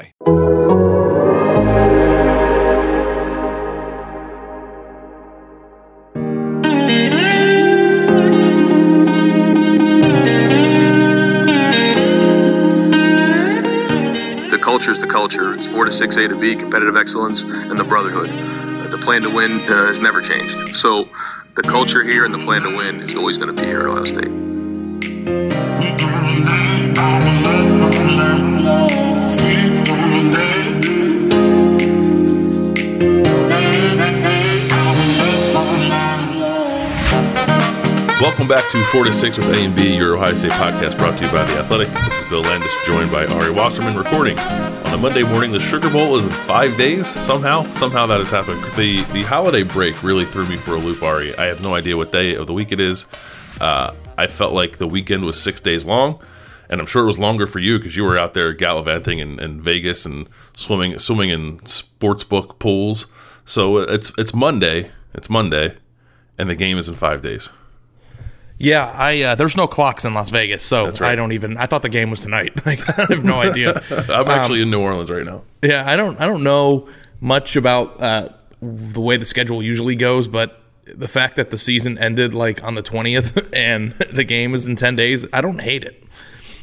The culture is the culture. It's 4 to 6 A to B, competitive excellence, and the brotherhood. The plan to win uh, has never changed. So the culture here and the plan to win is always going to be here at Ohio State. Welcome back to 4 to 6 with A and B, your Ohio State podcast brought to you by The Athletic. This is Bill Landis, joined by Ari Wasserman, recording on a Monday morning. The Sugar Bowl is in five days. Somehow, somehow that has happened. The the holiday break really threw me for a loop, Ari. I have no idea what day of the week it is. Uh, I felt like the weekend was six days long, and I'm sure it was longer for you because you were out there gallivanting in, in Vegas and swimming swimming in sports book pools. So it's it's Monday. It's Monday, and the game is in five days. Yeah, I uh, there's no clocks in Las Vegas, so right. I don't even. I thought the game was tonight. Like, I have no idea. I'm actually in New Orleans right now. Yeah, I don't. I don't know much about uh, the way the schedule usually goes, but the fact that the season ended like on the twentieth and the game is in ten days, I don't hate it.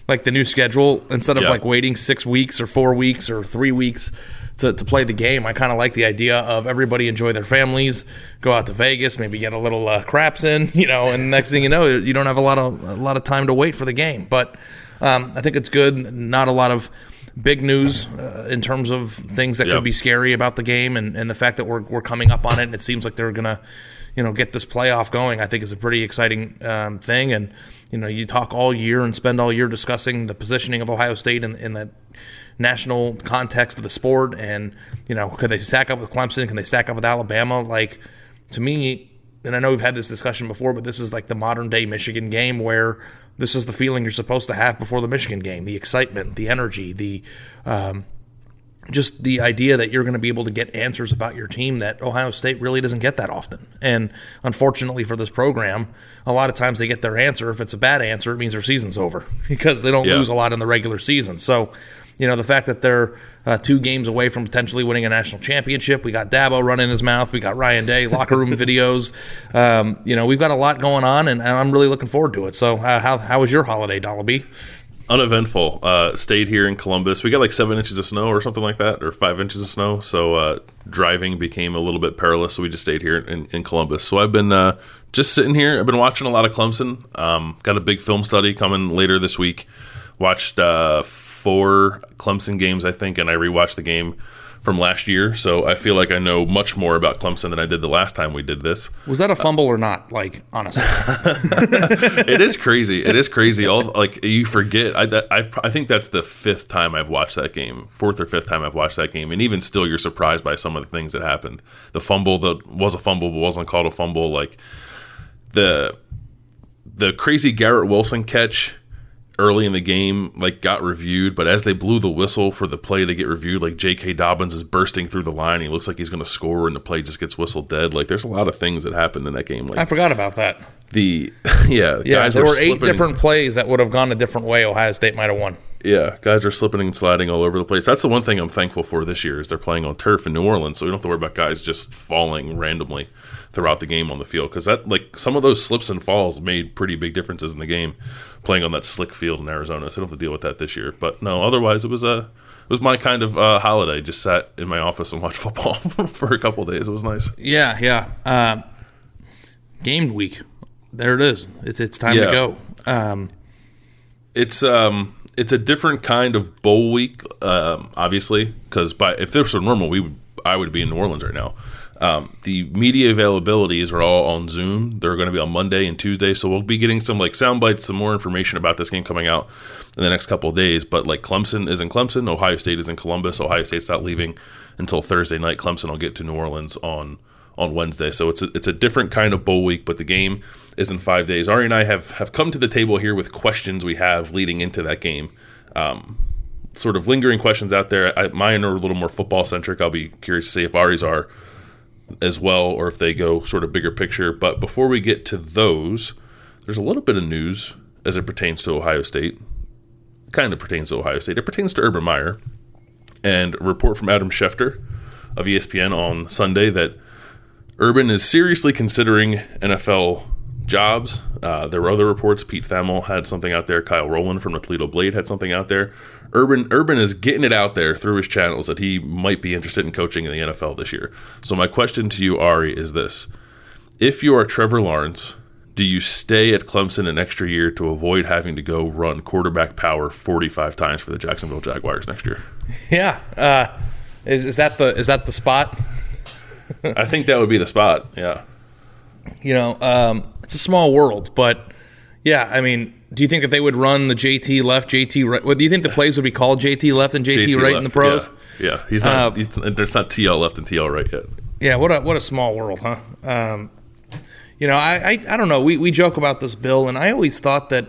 Like the new schedule, instead of Yeah. like waiting six weeks or four weeks or three weeks to, to play the game, I kind of like the idea of everybody enjoy their families, go out to Vegas, maybe get a little uh, craps in, you know, and next thing you know, you don't have a lot of a lot of time to wait for the game. But um, I think it's good. Not a lot of big news uh, in terms of things that Yep. could be scary about the game and, and the fact that we're, we're coming up on it and it seems like they're gonna you know get this playoff going i think is a pretty exciting um, thing and you know you talk all year and spend all year discussing the positioning of ohio state in, in that national context of the sport and you know could they stack up with clemson can they stack up with alabama like to me and i know we've had this discussion before but this is like the modern day michigan game where this is the feeling you're supposed to have before the michigan game the excitement the energy the um, just the idea that you're going to be able to get answers about your team that Ohio State really doesn't get that often. And unfortunately for this program, a lot of times they get their answer. If it's a bad answer, it means their season's over because they don't Yeah. lose a lot in the regular season. So, you know, the fact that they're uh, two games away from potentially winning a national championship, we got Dabo running his mouth, we got Ryan Day, locker room videos. Um, you know, we've got a lot going on, and, and I'm really looking forward to it. So, uh, how, how was your holiday, Dollaby? uneventful. Uh, stayed here in Columbus. We got like seven inches of snow or something like that, or five inches of snow. So uh, driving became a little bit perilous. So we just stayed here in, in Columbus. So I've been uh, just sitting here. I've been watching a lot of Clemson. Um, got a big film study coming later this week. Watched uh, four Clemson games, I think, and I rewatched the game from last year. So I feel like I know much more about Clemson than I did the last time we did this. Was that a fumble or not? Like honestly, it is crazy. It is crazy. All like you forget. I, that, I I think that's the fifth time I've watched that game, fourth or fifth time I've watched that game, and even still, you're surprised by some of the things that happened. The fumble that was a fumble but wasn't called a fumble. Like the the crazy Garrett Wilson catch early in the game like got reviewed, but as they blew the whistle for the play to get reviewed, like J.K. Dobbins is bursting through the line. He looks like he's going to score, and the play just gets whistled dead. Like there's a lot of things that happened in that game. Like I forgot about that. the yeah Yeah, guys there were, eight slipping- different plays that would have gone a different way. Ohio State might have won. Yeah, guys are slipping and sliding all over the place. That's the one thing I'm thankful for this year is they're playing on turf in New Orleans, so we don't have to worry about guys just falling randomly throughout the game on the field because that like some of those slips and falls made pretty big differences in the game playing on that slick field in Arizona. So I don't have to deal with that this year. But no, otherwise it was a it was my kind of uh, holiday. Just sat in my office and watched football for a couple days. It was nice. Yeah, yeah. Um, game week. There it is. It's it's time Yeah. to go. Um, it's um it's a different kind of bowl week um obviously because by if this were normal we would i would be in new orleans right now um, the media availabilities are all on zoom they're going to be on monday and tuesday so we'll be getting some like sound bites some more information about this game coming out in the next couple days but like clemson is in clemson ohio state is in columbus ohio state's not leaving until thursday night clemson will get to new orleans on on Wednesday. So it's a, it's a different kind of bowl week, but the game is in five days. Ari and I have, have come to the table here with questions we have leading into that game. Um, sort of lingering questions out there. I, mine are a little more football centric. I'll be curious to see if Ari's are as well or if they go sort of bigger picture. But before we get to those, there's a little bit of news as it pertains to Ohio State. Kind of pertains to Ohio State. It pertains to Urban Meyer. And a report from Adam Schefter of ESPN on Sunday that Urban is seriously considering NFL jobs. Uh, there were other reports. Pete Thamel had something out there. Kyle Rowland from the Toledo Blade had something out there. Urban Urban is getting it out there through his channels that he might be interested in coaching in the NFL this year. So my question to you, Ari, is this: If you are Trevor Lawrence, do you stay at Clemson an extra year to avoid having to go run quarterback power 45 times for the Jacksonville Jaguars next year? yeah. Uh, is is that the is that the spot? I think that would be the spot. Yeah. You know, um, it's a small world, but yeah. I mean, do you think that they would run the JT left, JT right? What do you think the plays would be called? JT left and JT, right in the pros? Yeah, yeah. he's not. Uh, he's, there's not TL left and TL right yet. Yeah, what a what a small world, huh? Um, you know, I, I I don't know. We we joke about this, Bill, and I always thought that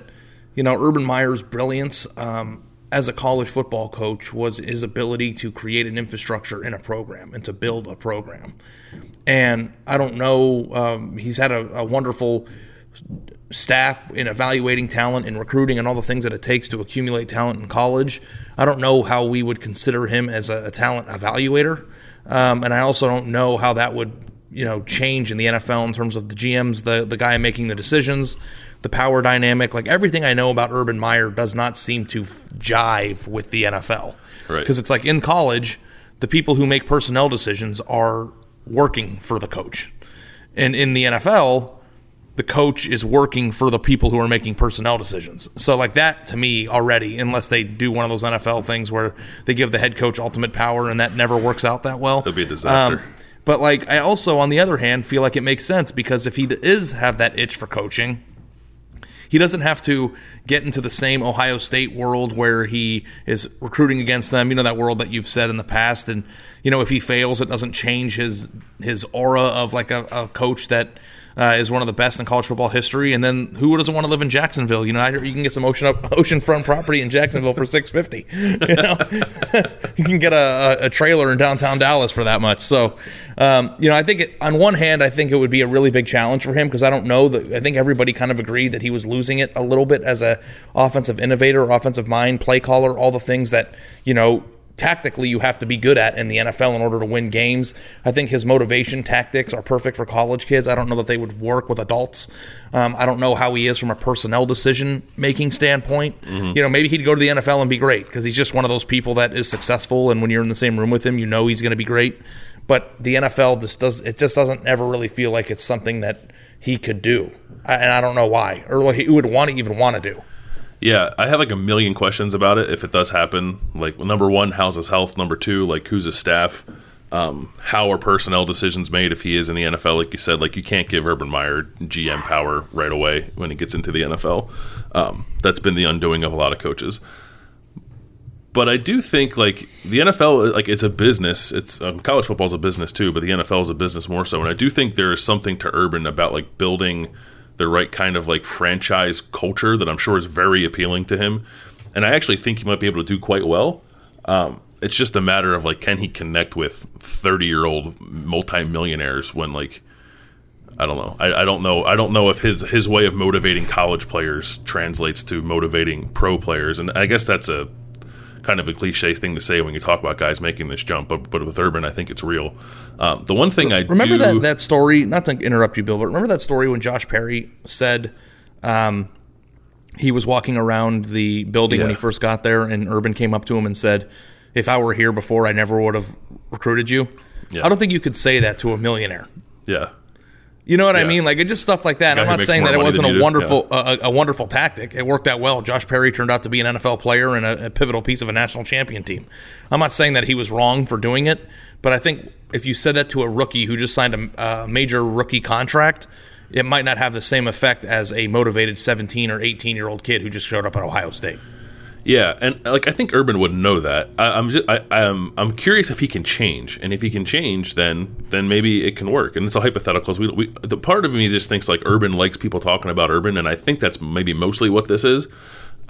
you know Urban Meyer's brilliance um, as a college football coach was his ability to create an infrastructure in a program and to build a program. And I don't know. Um, he's had a, a wonderful staff in evaluating talent and recruiting and all the things that it takes to accumulate talent in college. I don't know how we would consider him as a, a talent evaluator, um, and I also don't know how that would you know change in the NFL in terms of the GMs, the the guy making the decisions, the power dynamic. Like everything I know about Urban Meyer does not seem to f- jive with the NFL, Right. Because it's like in college, the people who make personnel decisions are working for the coach, and in the NFL the coach is working for the people who are making personnel decisions. So like that to me already, unless they do one of those NFL things where they give the head coach ultimate power and that never works out that well. It'd be a disaster. Um, but like I also on the other hand feel like it makes sense because if he is have that itch for coaching, he doesn't have to get into the same Ohio State world where he is recruiting against them. You know that world that you've said in the past, and you know if he fails, it doesn't change his his aura of like a, a coach that uh, is one of the best in college football history. And then who doesn't want to live in Jacksonville? You know, you can get some ocean up, oceanfront property in Jacksonville for six fifty. You know, you can get a, a- trailer in downtown Dallas for that much. So, um, you know, I think it, on one hand, I think it would be a really big challenge for him because I don't know that. I think everybody kind of agreed that he was losing it a little bit as a offensive innovator, offensive mind, play caller, all the things that you know tactically you have to be good at in the NFL in order to win games. I think his motivation tactics are perfect for college kids. I don't know that they would work with adults. Um, I don't know how he is from a personnel decision making standpoint. You know, maybe he'd go to the NFL and be great because he's just one of those people that is successful, and when you're in the same room with him, you know he's going to be great. But the NFL just does it just doesn't ever really feel like it's something that he could do, I, and I don't know why or like he would want to even want to do. Yeah, I have like a million questions about it if it does happen. Like number one, how's his health? Number two, like who's his staff? Um, how are personnel decisions made if he is in the NFL? Like you said, like you can't give Urban Meyer GM power right away when he gets into the NFL. Um, that's been the undoing of a lot of coaches. But I do think like the NFL, like it's a business. It's um, college football is a business too, but the NFL is a business more so. And I do think there is something to Urban about like building the right kind of like franchise culture that I'm sure is very appealing to him. And I actually think he might be able to do quite well. Um, it's just a matter of like, can he connect with 30 year old multimillionaires when like, I don't know. I, I, don't know. I don't know if his his way of motivating college players translates to motivating pro players. And I guess that's a kind of a cliche thing to say when you talk about guys making this jump, but but with Urban, I think it's real. Um, the one thing I remember do, that that story. Not to interrupt you, Bill, but remember that story when Josh Perry said um, he was walking around the building yeah. when he first got there, and Urban came up to him and said, "If I were here before, I never would have recruited you." Yeah. I don't think you could say that to a millionaire. Yeah. You know what yeah. I mean? Like it just stuff like that. I'm not saying that it wasn't a wonderful yeah. Uh, a, a, wonderful tactic. It worked out well. Josh Perry turned out to be an NFL player and a, a, pivotal piece of a national champion team. I'm not saying that he was wrong for doing it, but I think if you said that to a rookie who just signed a, a major rookie contract, it might not have the same effect as a motivated 17 or 18 year old kid who just showed up at Ohio State. Yeah, and like I think Urban would know that. I, am just I, I'm I'm curious if he can change, and if he can change, then then maybe it can work. And it's a hypothetical. We, we the part of me just thinks like Urban likes people talking about Urban, and I think that's maybe mostly what this is.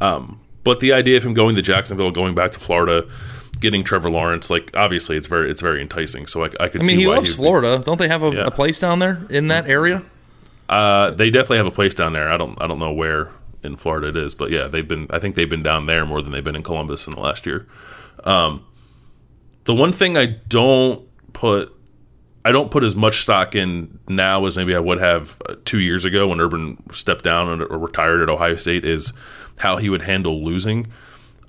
Um, but the idea of him going to Jacksonville, going back to Florida, getting Trevor Lawrence, like obviously it's very it's very enticing. So I, I could. I mean, he loves Florida. Don't they have a, yeah. a, place down there in that area? Uh, they definitely have a place down there. I don't I don't know where in Florida it is, but yeah, they've been. I think they've been down there more than they've been in Columbus in the last year. Um, the one thing I don't put, I don't put as much stock in now as maybe I would have uh, two years ago when Urban stepped down or retired at Ohio State is how he would handle losing.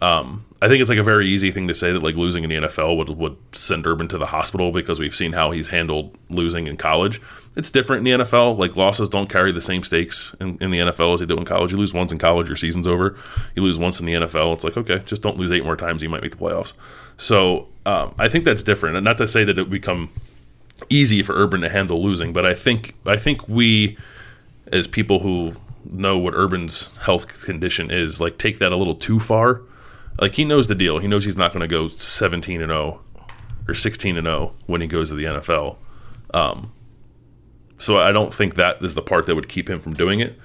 Um, I think it's like a very easy thing to say that like losing in the NFL would would send Urban to the hospital because we've seen how he's handled losing in college. It's different in the NFL. Like losses don't carry the same stakes in, in, the NFL as they do in college. You lose once in college, your season's over. You lose once in the NFL, it's like okay, just don't lose eight more times. You might make the playoffs. So um, I think that's different, and not to say that it become easy for Urban to handle losing, but I think I think we as people who know what Urban's health condition is, like take that a little too far like he knows the deal. He knows he's not going to go 17 and 0 or 16 and 0 when he goes to the NFL. Um, so I don't think that is the part that would keep him from doing it.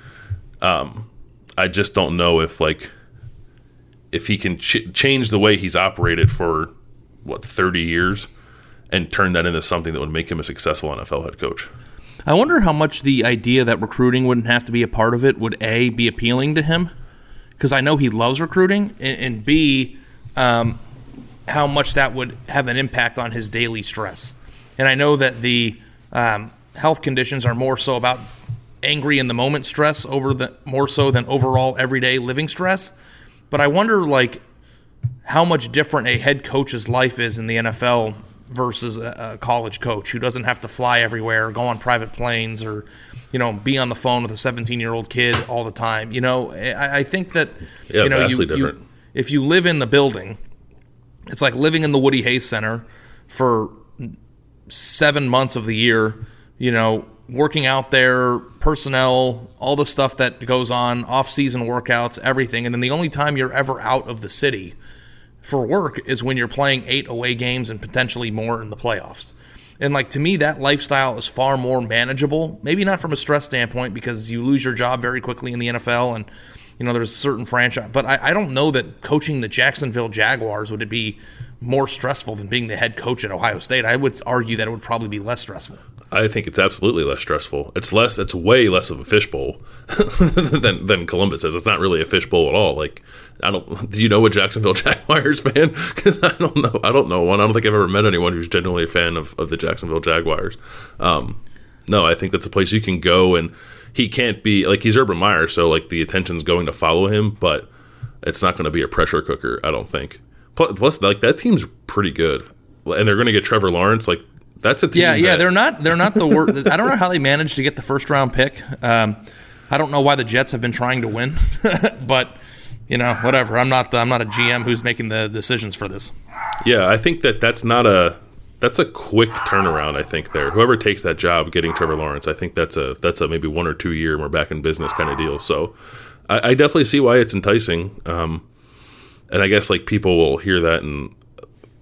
Um, I just don't know if like if he can ch- change the way he's operated for what 30 years and turn that into something that would make him a successful NFL head coach. I wonder how much the idea that recruiting wouldn't have to be a part of it would a be appealing to him because I know he loves recruiting, and, and B, um, how much that would have an impact on his daily stress. And I know that the um, health conditions are more so about angry in the moment stress over the more so than overall everyday living stress. But I wonder, like, how much different a head coach's life is in the NFL versus a, a college coach who doesn't have to fly everywhere, go on private planes, or you know, be on the phone with a 17 year old kid all the time. You know, I, I think that yeah, you know, you, you, if you live in the building, it's like living in the Woody Hayes Center for seven months of the year. You know, working out there, personnel, all the stuff that goes on, off season workouts, everything, and then the only time you're ever out of the city for work is when you're playing eight away games and potentially more in the playoffs. And like to me, that lifestyle is far more manageable. Maybe not from a stress standpoint because you lose your job very quickly in the NFL, and you know there's a certain franchise. But I, I don't know that coaching the Jacksonville Jaguars would it be more stressful than being the head coach at Ohio State. I would argue that it would probably be less stressful. I think it's absolutely less stressful. It's less. It's way less of a fishbowl than than Columbus is. It's not really a fishbowl at all. Like I don't. Do you know a Jacksonville Jaguars fan? Because I don't know. I don't know one. I don't think I've ever met anyone who's genuinely a fan of, of the Jacksonville Jaguars. Um, no, I think that's a place you can go, and he can't be like he's Urban Meyer, so like the attention's going to follow him, but it's not going to be a pressure cooker. I don't think. Plus, plus like that team's pretty good, and they're going to get Trevor Lawrence. Like that's a team. Yeah, that, yeah. They're not. They're not the worst. I don't know how they managed to get the first round pick. Um, I don't know why the Jets have been trying to win, but you know, whatever. I'm not the, I'm not a GM who's making the decisions for this. Yeah, I think that that's not a that's a quick turnaround. I think there, whoever takes that job, getting Trevor Lawrence, I think that's a that's a maybe one or two year and we're back in business kind of deal. So, I, I definitely see why it's enticing. Um, and I guess like people will hear that and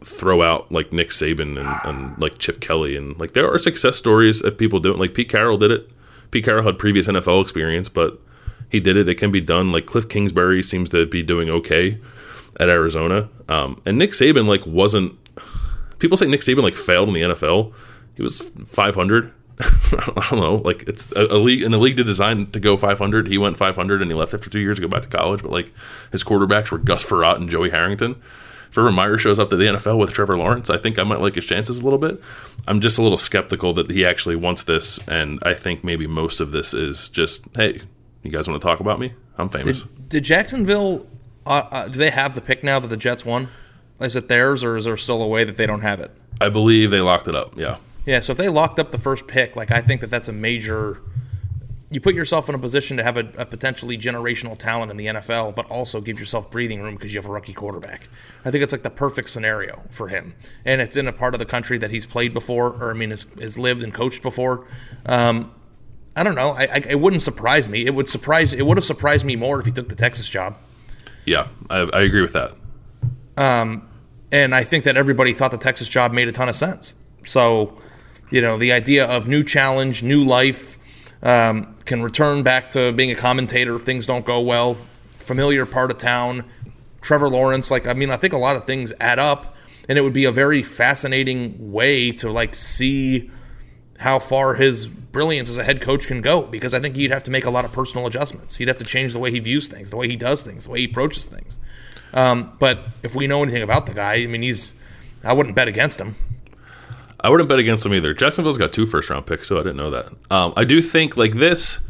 throw out like Nick Saban and, and like Chip Kelly and like there are success stories of people doing like Pete Carroll did it. Pete Carroll had previous NFL experience, but he did it. It can be done. Like Cliff Kingsbury seems to be doing okay at Arizona. Um, and Nick Saban like wasn't. People say Nick Saban like failed in the NFL. He was 500. I don't know. Like it's a, a league in a league to design to go 500. He went 500 and he left after two years to go back to college. But like his quarterbacks were Gus Frerotte and Joey Harrington. If Urban Meyer shows up to the NFL with Trevor Lawrence, I think I might like his chances a little bit. I'm just a little skeptical that he actually wants this, and I think maybe most of this is just, hey, you guys want to talk about me? I'm famous. Did, did Jacksonville? Uh, uh, do they have the pick now that the Jets won? Is it theirs, or is there still a way that they don't have it? I believe they locked it up. Yeah. Yeah. So if they locked up the first pick, like I think that that's a major. You put yourself in a position to have a, a potentially generational talent in the NFL, but also give yourself breathing room because you have a rookie quarterback. I think it's like the perfect scenario for him, and it's in a part of the country that he's played before, or I mean, has, has lived and coached before. Um, I don't know. I, I, it wouldn't surprise me. It would surprise. It would have surprised me more if he took the Texas job. Yeah, I, I agree with that. Um, and I think that everybody thought the Texas job made a ton of sense. So, you know, the idea of new challenge, new life, um, can return back to being a commentator if things don't go well. Familiar part of town. Trevor Lawrence, like I mean, I think a lot of things add up, and it would be a very fascinating way to like see how far his brilliance as a head coach can go because I think he'd have to make a lot of personal adjustments. He'd have to change the way he views things, the way he does things, the way he approaches things. Um, but if we know anything about the guy, I mean, he's I wouldn't bet against him. I wouldn't bet against him either. Jacksonville's got two first round picks, so I didn't know that. Um, I do think like this.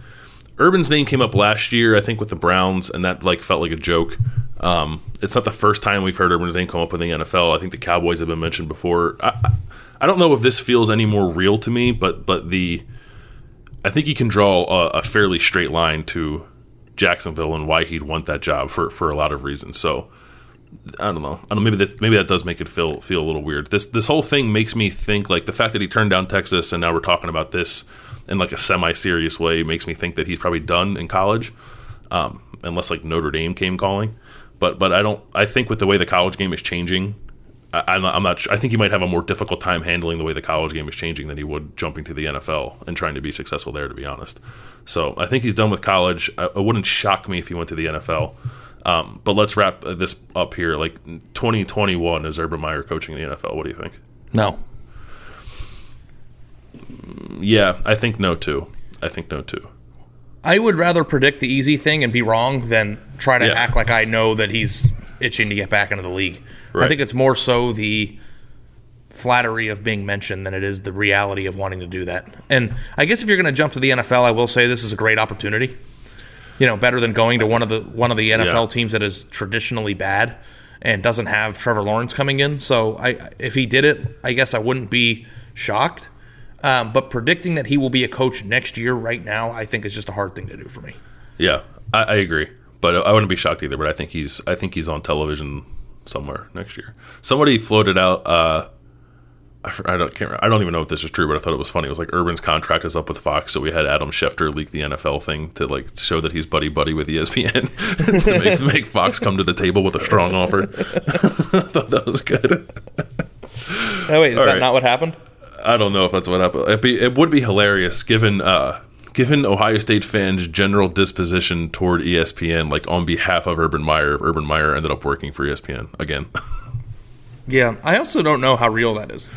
Urban's name came up last year, I think, with the Browns, and that like felt like a joke. Um, it's not the first time we've heard Urban's name come up in the NFL. I think the Cowboys have been mentioned before. I, I don't know if this feels any more real to me, but but the I think you can draw a, a fairly straight line to Jacksonville and why he'd want that job for for a lot of reasons. So I don't know. I don't. Maybe that maybe that does make it feel feel a little weird. This this whole thing makes me think like the fact that he turned down Texas and now we're talking about this in like a semi serious way makes me think that he's probably done in college, um, unless like Notre Dame came calling. But but I don't. I think with the way the college game is changing, I, am not, I'm not sure. I think he might have a more difficult time handling the way the college game is changing than he would jumping to the NFL and trying to be successful there. To be honest, so I think he's done with college. I, it wouldn't shock me if he went to the NFL. Um, but let's wrap this up here. Like 2021 is Urban Meyer coaching in the NFL. What do you think? No. Yeah, I think no too. I think no too. I would rather predict the easy thing and be wrong than try to Yeah. act like I know that he's itching to get back into the league. I think it's more so the flattery of being mentioned than it is the reality of wanting to do that. And I guess if you're going to jump to the NFL, I will say this is a great opportunity. You know, better than going to one of the one of the NFL Yeah. teams that is traditionally bad and doesn't have Trevor Lawrence coming in. So I, if he did it, I guess I wouldn't be shocked. Um, but predicting that he will be a coach next year, right now, I think is just a hard thing to do for me. Yeah, I, I agree. But I wouldn't be shocked either. But I think he's I think he's on television somewhere next year. Somebody floated out. Uh, I, I don't can't, I don't even know if this is true, but I thought it was funny. It was like Urban's contract is up with Fox, so we had Adam Schefter leak the NFL thing to like show that he's buddy buddy with ESPN to make, make Fox come to the table with a strong offer. I thought that was good. Oh wait, is All that right. not what happened? I don't know if that's what happened. It'd be, it would be hilarious given uh, given Ohio State fans' general disposition toward ESPN, like on behalf of Urban Meyer. If Urban Meyer ended up working for ESPN again. Yeah, I also don't know how real that is.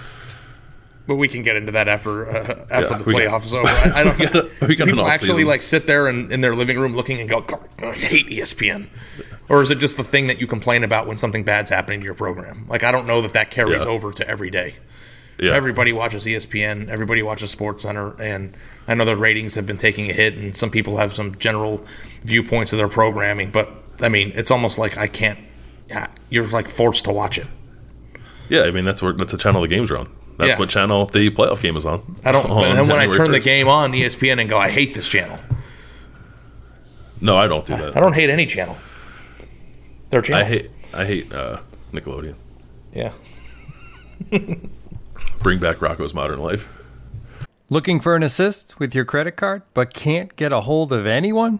But we can get into that after uh, after Yeah, the playoffs is over. I, I don't. We got- we got people actually season. like sit there and in their living room looking and go, I hate ESPN," or is it just the thing that you complain about when something bad's happening to your program? Like I don't know that that carries Yeah. over to every day. yeah, Everybody watches ESPN. Everybody watches Sports Center, and I know the ratings have been taking a hit, and some people have some general viewpoints of their programming. But I mean, it's almost like I can't. yeah, You're like forced to watch it. yeah. I mean, that's where that's the channel the games are on. That's Yeah. what channel the playoff game is on. I don't. On And then when I January turn the game on ESPN and go, I hate this channel. no, I don't do that. I don't hate any channel. their channels. I hate I hate uh, Nickelodeon. yeah. Bring back Rocko's Modern Life. Looking for an assist with your credit card but can't get a hold of anyone?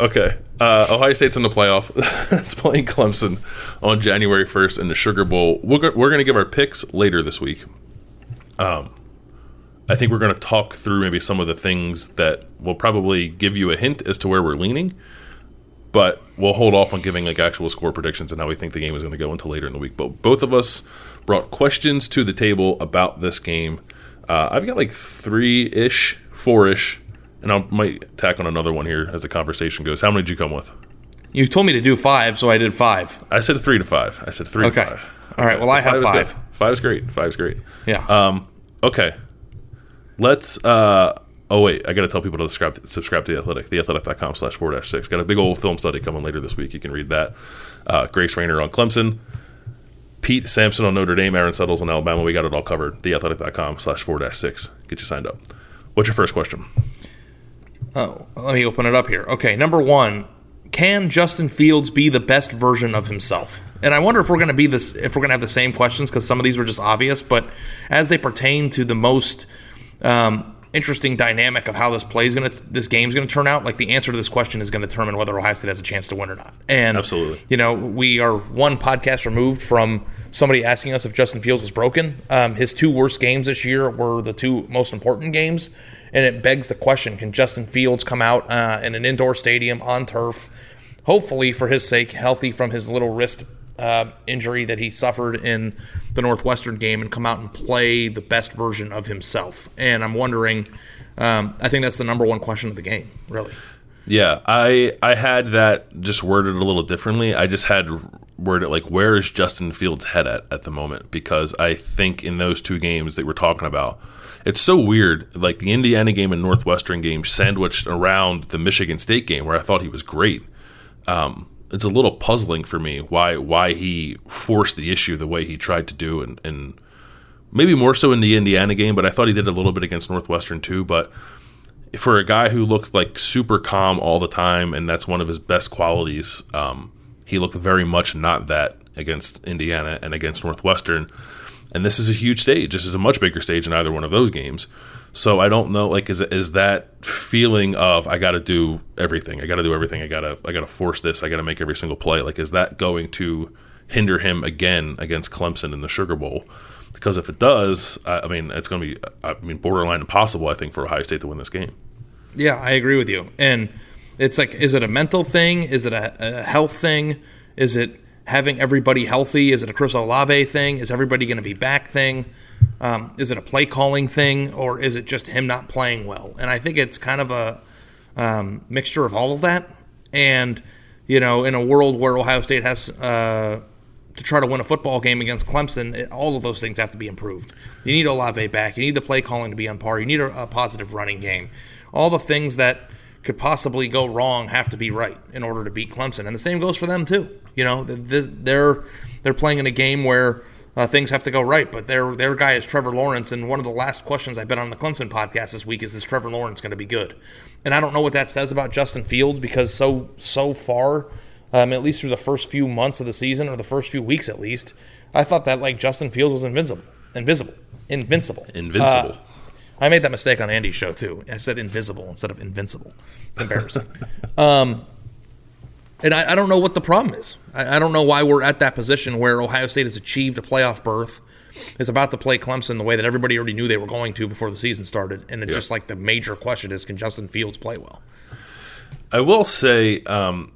Okay. Uh, Ohio State's in the playoff. it's playing Clemson on January 1st in the Sugar Bowl. We're, we're going to give our picks later this week. Um, I think we're going to talk through maybe some of the things that will probably give you a hint as to where we're leaning, but we'll hold off on giving like actual score predictions and how we think the game is going to go until later in the week. But both of us brought questions to the table about this game. Uh, I've got like three ish, four ish, and I might tack on another one here as the conversation goes. How many did you come with? You told me to do five, so I did five. I said three to five. I said three Okay. to five. All right. Well, I have is good. five. Five's great. Five's great. Yeah. Um, okay. Let's. Uh, oh wait, I got to tell people to subscribe. Subscribe to the Athletic. Theathletic.com slash four dash six. Got a big old film study coming later this week. You can read that. Uh, Grace Raynor on Clemson. Pete Sampson on Notre Dame. Aaron Suttles on Alabama. We got it all covered. Theathletic.com slash four dash six. Get you signed up. What's your first question? Oh, let me open it up here. Okay, number one, can Justin Fields be the best version of himself? And I wonder if we're going to be this, if we're going to have the same questions because some of these were just obvious, but as they pertain to the most um, interesting dynamic of how this play is going to, this game is going to turn out, like the answer to this question is going to determine whether Ohio State has a chance to win or not. And Absolutely. you know, we are one podcast removed from somebody asking us if Justin Fields was broken. Um, his two worst games this year were the two most important games, and it begs the question: Can Justin Fields come out uh, in an indoor stadium on turf, hopefully for his sake, healthy from his little wrist uh, injury that he suffered in the Northwestern game, and come out and play the best version of himself? And I'm wondering. Um, I think that's the number one question of the game, really. Yeah, I I had that just worded a little differently. I just had worded like where is Justin Fields' head at at the moment because I think in those two games that we're talking about, it's so weird. Like the Indiana game and Northwestern game sandwiched around the Michigan State game where I thought he was great. Um, it's a little puzzling for me why why he forced the issue the way he tried to do and and maybe more so in the Indiana game, but I thought he did a little bit against Northwestern too. But for a guy who looked like super calm all the time, and that's one of his best qualities, um, he looked very much not that against Indiana and against Northwestern. And this is a huge stage. This is a much bigger stage than either one of those games. So I don't know, like, is is that feeling of I got to do everything, I got to do everything, I gotta I gotta force this, I got to make every single play. Like, is that going to hinder him again against Clemson in the Sugar Bowl? Because if it does, I I mean, it's going to be, I mean, borderline impossible, I think, for Ohio State to win this game. Yeah, I agree with you. And it's like, is it a mental thing? Is it a, a health thing? Is it having everybody healthy? Is it a Chris Olave thing? Is everybody going to be back thing? Um, is it a play calling thing, or is it just him not playing well? And I think it's kind of a um, mixture of all of that. And you know, in a world where Ohio State has uh, to try to win a football game against Clemson, it, all of those things have to be improved. You need Olave back. You need the play calling to be on par. You need a, a positive running game. All the things that could possibly go wrong have to be right in order to beat Clemson, and the same goes for them too. You know, they're they're playing in a game where uh, things have to go right, but their their guy is Trevor Lawrence, and one of the last questions I bet on the Clemson podcast this week is: Is Trevor Lawrence going to be good? And I don't know what that says about Justin Fields because so so far, um, at least through the first few months of the season or the first few weeks at least, I thought that like Justin Fields was invincible, invisible, invincible, Invincible. Uh, I made that mistake on Andy's show too. I said invisible instead of invincible. It's embarrassing. um, And I, I don't know what the problem is. I, I don't know why we're at that position where Ohio State has achieved a playoff berth, is about to play Clemson the way that everybody already knew they were going to before the season started. And it's Yeah. just like the major question is can Justin Fields play well? I will say, um,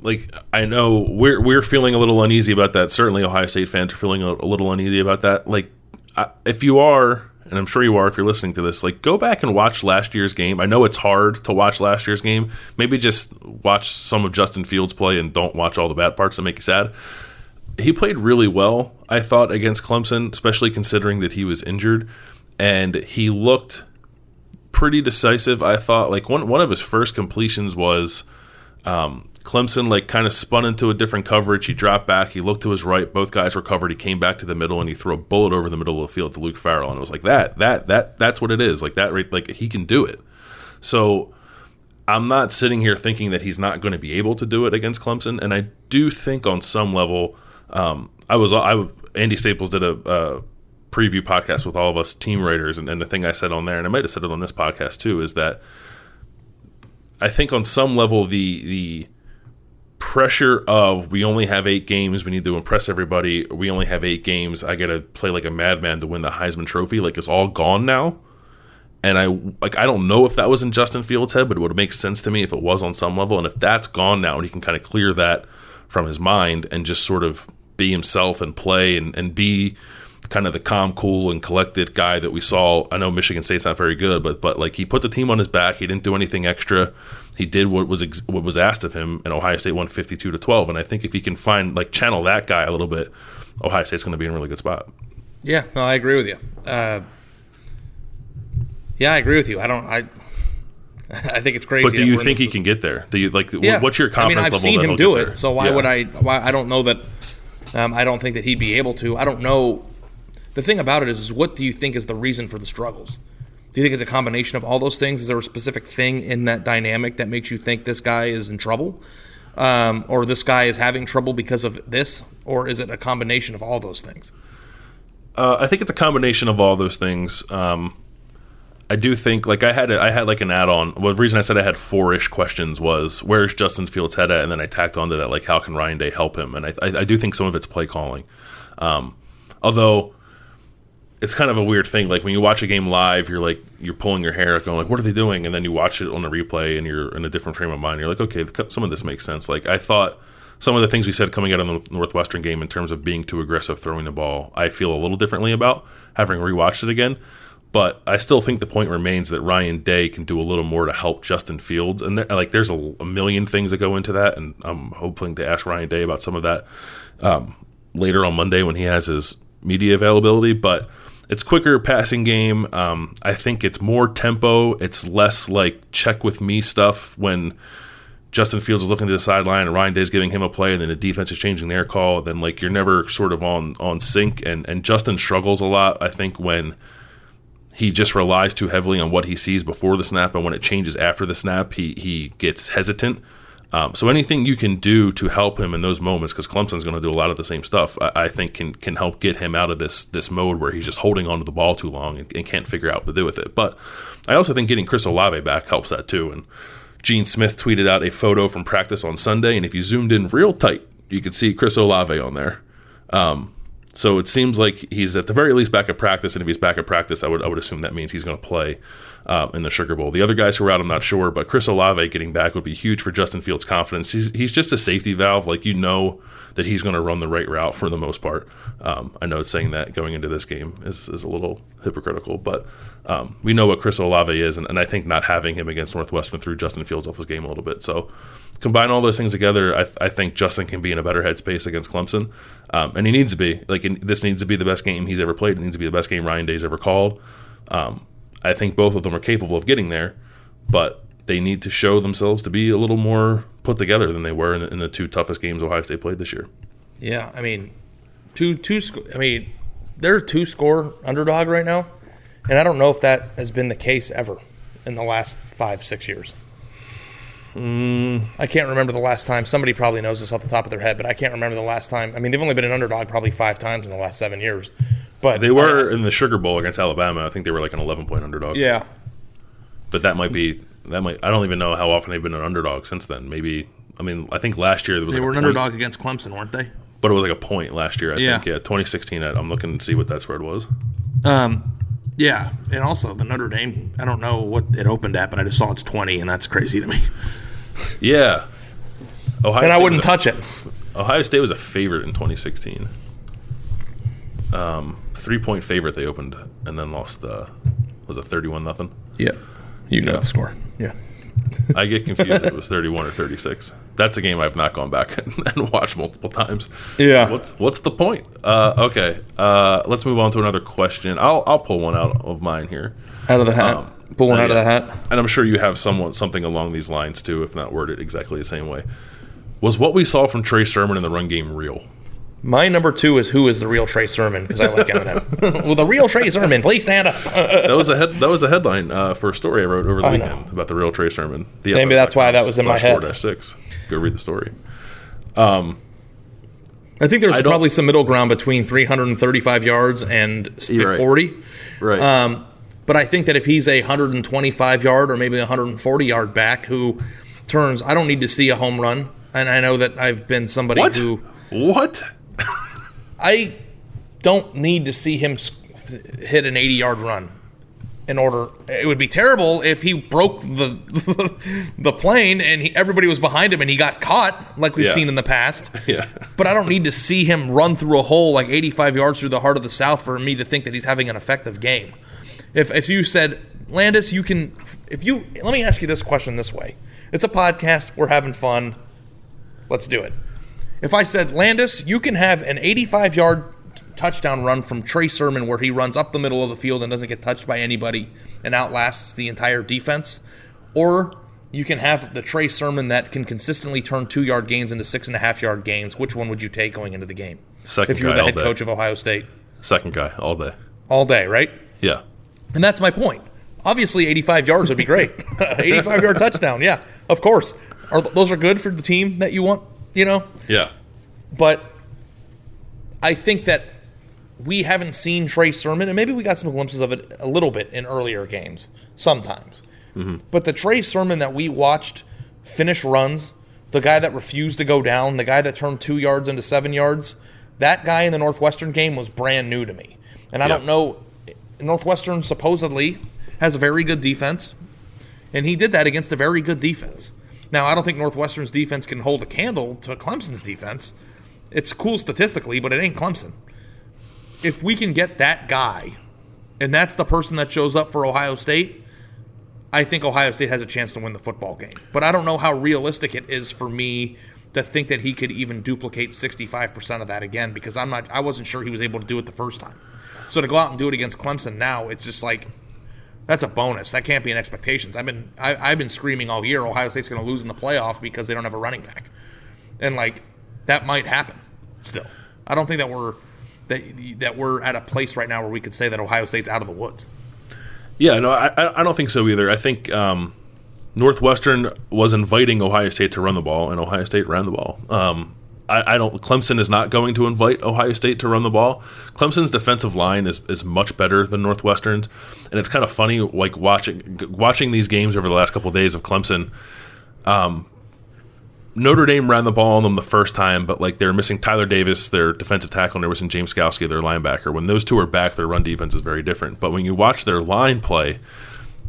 like I know we're we're feeling a little uneasy about that. Certainly, Ohio State fans are feeling a, a little uneasy about that. Like, I, if you are, and I'm sure you are, if you're listening to this, like go back and watch last year's game. I know it's hard to watch last year's game. Maybe just watch some of Justin Fields play and don't watch all the bad parts that make you sad. He played really well, I thought, against Clemson, especially considering that he was injured, and he looked pretty decisive. I thought like one one of his first completions was um, Clemson like kind of spun into a different coverage. He dropped back. He looked to his right. Both guys were covered. He came back to the middle and he threw a bullet over the middle of the field to Luke Farrell. And it was like that that that that's what it is. Like that right like he can do it. So I'm not sitting here thinking that he's not going to be able to do it against Clemson. And I do think on some level, um, I was I Andy Staples did a, preview podcast with all of us team writers, and, and the thing I said on there, and I might have said it on this podcast too, is that I think on some level the the pressure of we only have eight games, we need to impress everybody. We only have eight games. I got to play like a madman to win the Heisman Trophy. Like it's all gone now. And I like I don't know if that was in Justin Fields' head, but it would make sense to me if it was on some level. And if that's gone now, and he can kind of clear that from his mind and just sort of be himself and play and, and be kind of the calm, cool, and collected guy that we saw. I know Michigan State's not very good, but but like he put the team on his back. He didn't do anything extra. He did what was ex- what was asked of him, and Ohio State won fifty two to twelve. And I think if he can find like channel that guy a little bit, Ohio State's going to be in a really good spot. Yeah, no, I agree with you. Uh, yeah, I agree with you. I don't. I. I think it's crazy. But do you think he can get there? Do you like? Yeah. What's your confidence I mean, I've level? seen him do it, there? so why Yeah. would I? Why I don't know that. Um, I don't think that he'd be able to. I don't know. The thing about it is, is, what do you think is the reason for the struggles? Do you think it's a combination of all those things? Is there a specific thing in that dynamic that makes you think this guy is in trouble, um, or this guy is having trouble because of this, or is it a combination of all those things? Uh, I think it's a combination of all those things. Um, I do think like I had a, I had like an add-on. Well, the reason I said I had four-ish questions was where's Justin Fields head at, and then I tacked onto that like how can Ryan Day help him, and I I, I do think some of it's play calling. Um, although it's kind of a weird thing. Like when you watch a game live, you're like you're pulling your hair, going like, "What are they doing?" And then you watch it on the replay, and you're in a different frame of mind. You're like, "Okay, some of this makes sense." Like I thought some of the things we said coming out of the Northwestern game in terms of being too aggressive throwing the ball, I feel a little differently about having rewatched it again. But I still think the point remains that Ryan Day can do a little more to help Justin Fields, and there, like there's a, a million things that go into that, and I'm hoping to ask Ryan Day about some of that um, later on Monday when he has his media availability. But it's quicker passing game. Um, I think it's more tempo. It's less like check with me stuff when Justin Fields is looking to the sideline and Ryan Day's giving him a play, and then the defense is changing their call. Then like you're never sort of on on sync, and and Justin struggles a lot. I think when he just relies too heavily on what he sees before the snap, and when it changes after the snap, he he gets hesitant. Um, so anything you can do to help him in those moments, because Clemson's going to do a lot of the same stuff, I, I think can can help get him out of this this mode where he's just holding onto the ball too long and, and can't figure out what to do with it. But I also think getting Chris Olave back helps that too. And Gene Smith tweeted out a photo from practice on Sunday, and if you zoomed in real tight, you could see Chris Olave on there. Um, so it seems like he's at the very least back at practice, and if he's back at practice, I would I would assume that means he's going to play uh, in the Sugar Bowl. The other guys who are out, I'm not sure, but Chris Olave getting back would be huge for Justin Fields' confidence. He's he's just a safety valve, like you know that he's going to run the right route for the most part. Um, I know saying that going into this game is, is a little hypocritical, but um, we know what Chris Olave is, and, and I think not having him against Northwestern threw Justin Fields off his game a little bit. So combine all those things together, I, I think Justin can be in a better headspace against Clemson, um, and he needs to be. Like in, this needs to be the best game he's ever played. It needs to be the best game Ryan Day's ever called. Um, I think both of them are capable of getting there, but they need to show themselves to be a little more put together than they were in, in the two toughest games Ohio State played this year. Yeah, I mean, two two. I mean, they're a two score underdog right now, and I don't know if that has been the case ever in the last five six years. Mm. I can't remember the last time. Somebody probably knows this off the top of their head, but I can't remember the last time. I mean, they've only been an underdog probably five times in the last seven years. But They were in the Sugar Bowl against Alabama. I think they were like an 11 point underdog. yeah. but that might be that might. I don't even know how often they've been an underdog since then. Maybe I mean, I think last year there was They like were a an underdog against Clemson, weren't they? but it was like a point last year. I Yeah. think yeah, 2016. I- I'm looking to see what that spread was. Um, yeah, and also the Notre Dame. I don't know what it opened at, but I just saw it's twenty, and that's crazy to me. Yeah, Ohio. And I wouldn't a- touch it. Ohio State was a favorite in 2016. Um, three point favorite they opened and then lost the was it 31 nothing. Yeah, you know Yeah. the score. Yeah, I get confused if it was 31 or 36. That's a game I've not gone back and watched multiple times. Yeah. What's what's the point? Uh, okay. Uh, let's move on to another question. I'll I'll pull one out of mine here. out of the hat, Um, pull one out of the hat. And I'm sure you have somewhat something along these lines too, if not worded exactly the same way. Was what we saw from Trey Sermon in the run game real? My number two is who is the real Trey Sermon because I like Eminem. well, the real Trey Sermon, please stand up. That was a head, that was a headline uh, for a story I wrote over the I know. weekend about the real Trey Sermon. The Maybe that's why that was in my head. Six. Go read the story. Um, I think there's I probably some middle ground between 335 yards and You're right. 40. Right. Um, but I think that if he's a 125 yard or maybe 140 yard back who turns, I don't need to see a home run. And I know that I've been somebody what? who What? I don't need to see him hit an 80 yard run in order. It would be terrible if he broke the the plane and he, everybody was behind him and he got caught like we've Yeah. seen in the past. Yeah. But I don't need to see him run through a hole like 85 yards through the heart of the South for me to think that he's having an effective game. If if you said Landis, you can. If you let me ask you this question this way: It's a podcast. We're having fun. Let's do it. If I said Landis, you can have an 85 yard touchdown run from Trey Sermon where he runs up the middle of the field and doesn't get touched by anybody and outlasts the entire defense, or you can have the Trey Sermon that can consistently turn two yard gains into six and a half yard gains. Which one would you take going into the game? Second if you were guy the head coach of Ohio State Second guy all day. all day, right? Yeah. And that's my point. Obviously, 85 yards would be great. 85 yard touchdown, yeah, of course. Are those are good for the team that you want, you know? Yeah. But I think that we haven't seen Trey Sermon, and maybe we got some glimpses of it a little bit in earlier games, sometimes. Mm-hmm. But the Trey Sermon that we watched finish runs, the guy that refused to go down, the guy that turned two yards into seven yards, that guy in the Northwestern game was brand new to me. And I Yeah. don't know, Northwestern supposedly has a very good defense, and he did that against a very good defense. Now, I don't think Northwestern's defense can hold a candle to Clemson's defense. It's cool statistically, but it ain't Clemson. If we can get that guy, and that's the person that shows up for Ohio State, I think Ohio State has a chance to win the football game. But I don't know how realistic it is for me to think that he could even duplicate 65% of that again because I'm not I wasn't sure he was able to do it the first time. So to go out and do it against Clemson now, it's just like that's a bonus. That can't be an expectations. I've been I, I've been screaming all year Ohio State's going to lose in the playoff because they don't have a running back, and like that might happen. Still, I don't think that we're that that we're at a place right now where we could say that Ohio State's out of the woods. Yeah, no, I- I don't think so either. I think um, Northwestern was inviting Ohio State to run the ball, and Ohio State ran the ball. Um, I, I don't. Clemson is not going to invite Ohio State to run the ball. Clemson's defensive line is, is much better than Northwestern's, and it's kind of funny, like watching watching these games over the last couple of days of Clemson. Um, Notre Dame ran the ball on them the first time, but like they're missing Tyler Davis, their defensive tackle, and they're missing James Skalski, their linebacker. When those two are back, their run defense is very different. But when you watch their line play,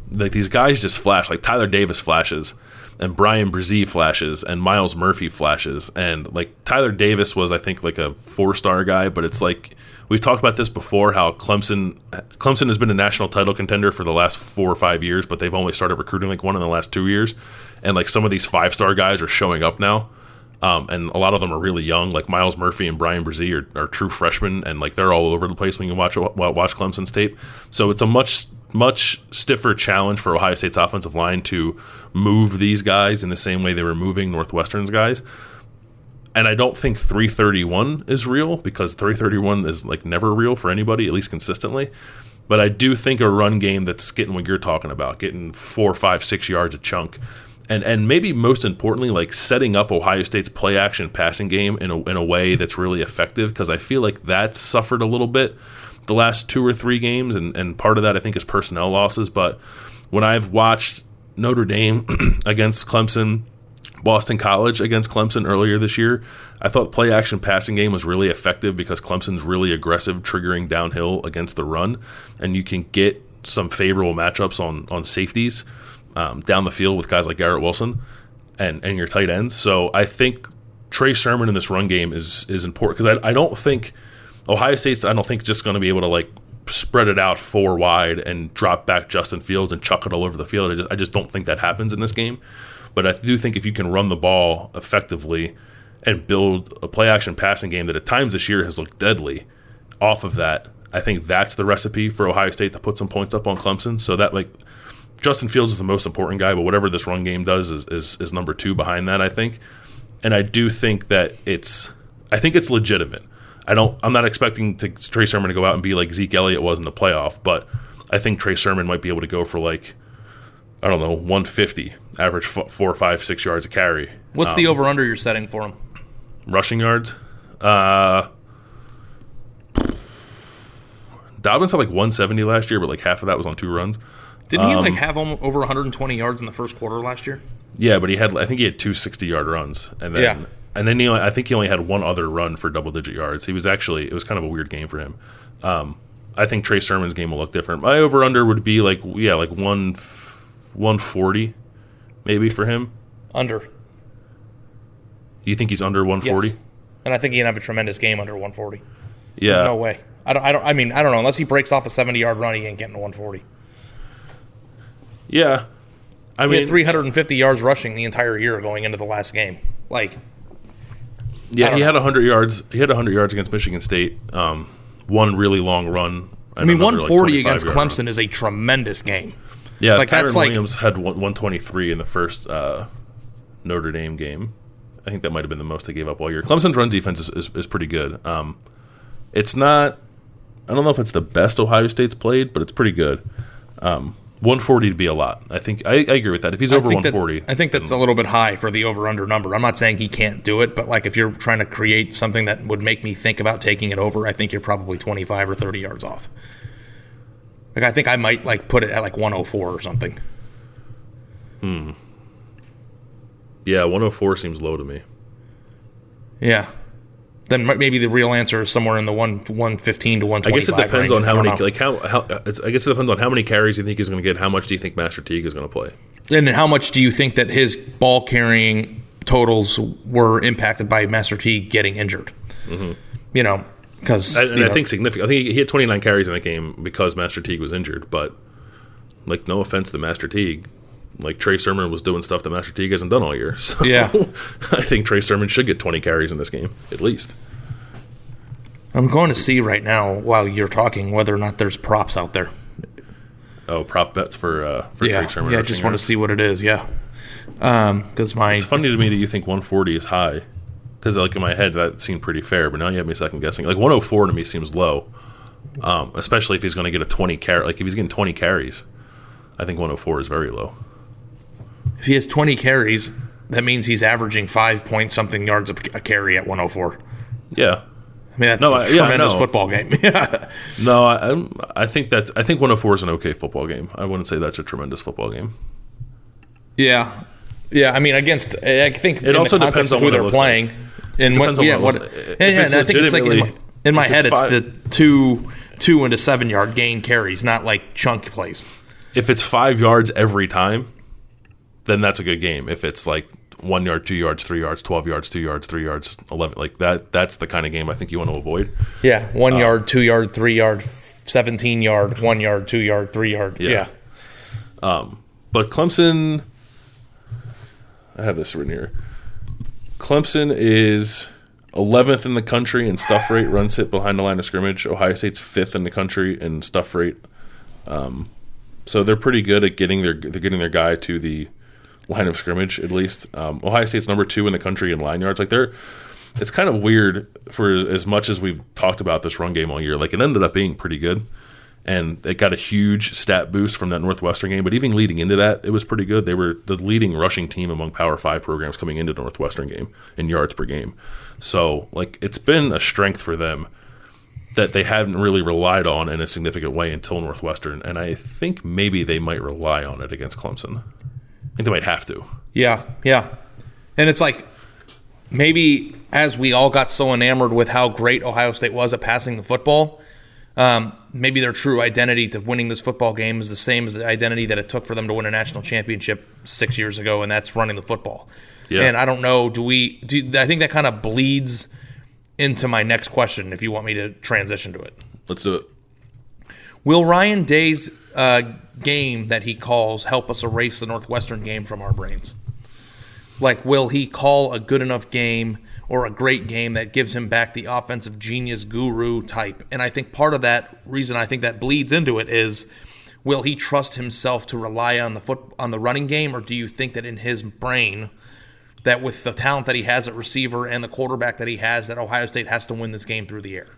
like these guys just flash. Like Tyler Davis flashes, and Bryan Bresee flashes, and Myles Murphy flashes, and like Tyler Davis was, I think, like a four star guy, but it's like we've talked about this before. How Clemson, Clemson has been a national title contender for the last four or five years, but they've only started recruiting like one in the last two years, and like some of these five star guys are showing up now. Um, and a lot of them are really young, like Myles Murphy and Bryan Bresee are, are true freshmen, and like they're all over the place when you watch watch Clemson's tape. So it's a much much stiffer challenge for Ohio State's offensive line to move these guys in the same way they were moving Northwestern's guys. And I don't think 331 is real because 331 is like never real for anybody, at least consistently. But I do think a run game that's getting what you're talking about, getting four, five, six yards a chunk, and and maybe most importantly, like setting up Ohio State's play action passing game in a in a way that's really effective because I feel like that's suffered a little bit the last two or three games, and and part of that I think is personnel losses. But when I've watched Notre Dame against Clemson, Boston College against Clemson earlier this year. I thought play action passing game was really effective because Clemson's really aggressive, triggering downhill against the run, and you can get some favorable matchups on on safeties um, down the field with guys like Garrett Wilson and and your tight ends. So I think Trey Sermon in this run game is is important because I, I don't think Ohio State's I don't think just going to be able to like spread it out four wide and drop back Justin Fields and chuck it all over the field. I just, I just don't think that happens in this game. But I do think if you can run the ball effectively and build a play action passing game that at times this year has looked deadly off of that, I think that's the recipe for Ohio State to put some points up on Clemson. So that like Justin Fields is the most important guy, but whatever this run game does is, is, is number two behind that, I think. And I do think that it's I think it's legitimate. I don't. I'm not expecting to, Trey Sermon to go out and be like Zeke Elliott was in the playoff, but I think Trey Sermon might be able to go for like I don't know 150, average f- four, five, six yards a carry. What's um, the over under you're setting for him? Rushing yards. Uh, Dobbins had like 170 last year, but like half of that was on two runs. Didn't he like um, have over 120 yards in the first quarter last year? Yeah, but he had I think he had two 60 yard runs, and then yeah. And then he only, I think he only had one other run for double digit yards. He was actually it was kind of a weird game for him. Um, I think Trey Sermon's game will look different. My over under would be like yeah like one 140 maybe for him. Under. You think he's under 140? Yes. And I think he can have a tremendous game under 140. Yeah. There's no way. I don't. I don't. I mean, I don't know. Unless he breaks off a 70 yard run, he ain't getting to 140. Yeah. I mean, 350 yards rushing the entire year going into the last game. Like, yeah, he know. had 100 yards. He had 100 yards against Michigan State. Um, one really long run. I mean, 140 like against Clemson run. is a tremendous game. Yeah, like Kyren that's Williams like, had 123 in the first uh, Notre Dame game. I think that might have been the most they gave up all year. Clemson's run defense is, is, is pretty good. Um, it's not. I don't know if it's the best Ohio State's played, but it's pretty good. Um, 140 to be a lot. I think I, I agree with that. If he's over 140, that, I think that's a little bit high for the over under number. I'm not saying he can't do it, but like if you're trying to create something that would make me think about taking it over, I think you're probably 25 or 30 yards off. Like I think I might like put it at like 104 or something. Hmm. Yeah, 104 seems low to me. Yeah. Then maybe the real answer is somewhere in the one 115 to 125. I guess it depends range. on how many know. like how, how I guess it depends on how many carries you think he's going to get. How much do you think Master Teague is going to play? And how much do you think that his ball carrying totals were impacted by Master Teague getting injured? Mm-hmm. You know, because I, I think significant. I think he had 29 carries in that game because Master Teague was injured. But like, no offense to Master Teague, like Trey Sermon was doing stuff that Master Teague hasn't done all year. So yeah, I think Trey Sermon should get 20 carries in this game at least. I'm going to see right now while you're talking whether or not there's props out there. Oh, prop bets for uh, for yeah, Trey Sermon. Yeah, I just want to see what it is. Yeah, because um, my it's funny to me that you think 140 is high because like in my head that seemed pretty fair, but now you have me second guessing. Like 104 to me seems low, um, especially if he's going to get a 20 carry. Like if he's getting 20 carries, I think 104 is very low. If he has 20 carries, that means he's averaging five point something yards a, carry at 104. Yeah. I mean, that's no, a tremendous yeah, football game. no, I, I think that's I think 104 is an okay football game. I wouldn't say that's a tremendous football game. Yeah, yeah. I mean, against I think it also depends on who they're playing. Like and what, yeah, what, and, yeah, and I think it's like in my, in my head, it's, it's the two two into seven yard gain carries, not like chunk plays. If it's five yards every time, then that's a good game. If it's like one yard, two yards, three yards, twelve yards, two yards, three yards, eleven, like that, that's the kind of game I think you want to avoid. Yeah, one uh, yard, two yard, three yard, seventeen yard, one yard, two yard, three yard. Yeah. yeah. Um, but Clemson, I have this written here. Clemson is 11th in the country in stuff rate, run sit behind the line of scrimmage. Ohio State's fifth in the country in stuff rate. Um, so they're pretty good at getting their they're getting their guy to the line of scrimmage at least. Um, Ohio State's number two in the country in line yards. Like they're it's kind of weird for as much as we've talked about this run game all year. Like it ended up being pretty good and it got a huge stat boost from that Northwestern game. But even leading into that, it was pretty good. They were the leading rushing team among Power Five programs coming into Northwestern game in yards per game. So, like, it's been a strength for them that they hadn't really relied on in a significant way until Northwestern, and I think maybe they might rely on it against Clemson. I think they might have to. Yeah, yeah. And it's like maybe as we all got so enamored with how great Ohio State was at passing the football, um, maybe their true identity to winning this football game is the same as the identity that it took for them to win a national championship six years ago, and that's running the football. Yeah. And I don't know, do we? Do, I think that kind of bleeds into my next question. If you want me to transition to it, Let's do it. will Ryan Day's uh, game that he calls help us erase the Northwestern game from our brains? Like, will he call a good enough game or a great game that gives him back the offensive genius guru type? And I think part of that reason I think that bleeds into it is will he trust himself to rely on the foot on the running game, or do you think that in his brain that with the talent that he has at receiver and the quarterback that he has, that Ohio State has to win this game through the air?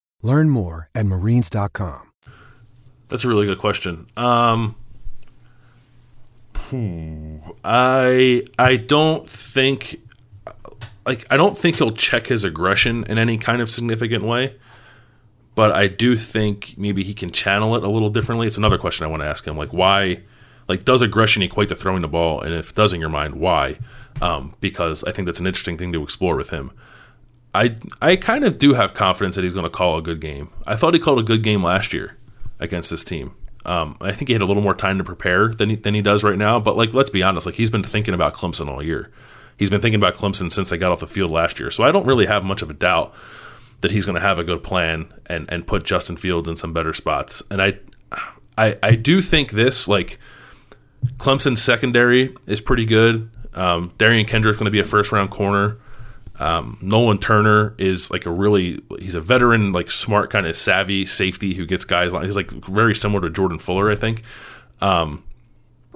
Learn more at marines.com. That's a really good question. Um, I I don't think like I don't think he'll check his aggression in any kind of significant way, but I do think maybe he can channel it a little differently. It's another question I want to ask him, like why, like does aggression equate to throwing the ball, and if it does in your mind, why? Um, because I think that's an interesting thing to explore with him. I I kind of do have confidence that he's going to call a good game. I thought he called a good game last year against this team. Um, I think he had a little more time to prepare than he, than he does right now. But like, let's be honest, like he's been thinking about Clemson all year. He's been thinking about Clemson since they got off the field last year. So I don't really have much of a doubt that he's going to have a good plan and and put Justin Fields in some better spots. And I I I do think this like Clemson's secondary is pretty good. Um, Derion Kendrick's going to be a first round corner. Um, Nolan Turner is like a really he's a veteran, like smart, kind of savvy safety who gets guys. He's like very similar to Jordan Fuller, I think. Um,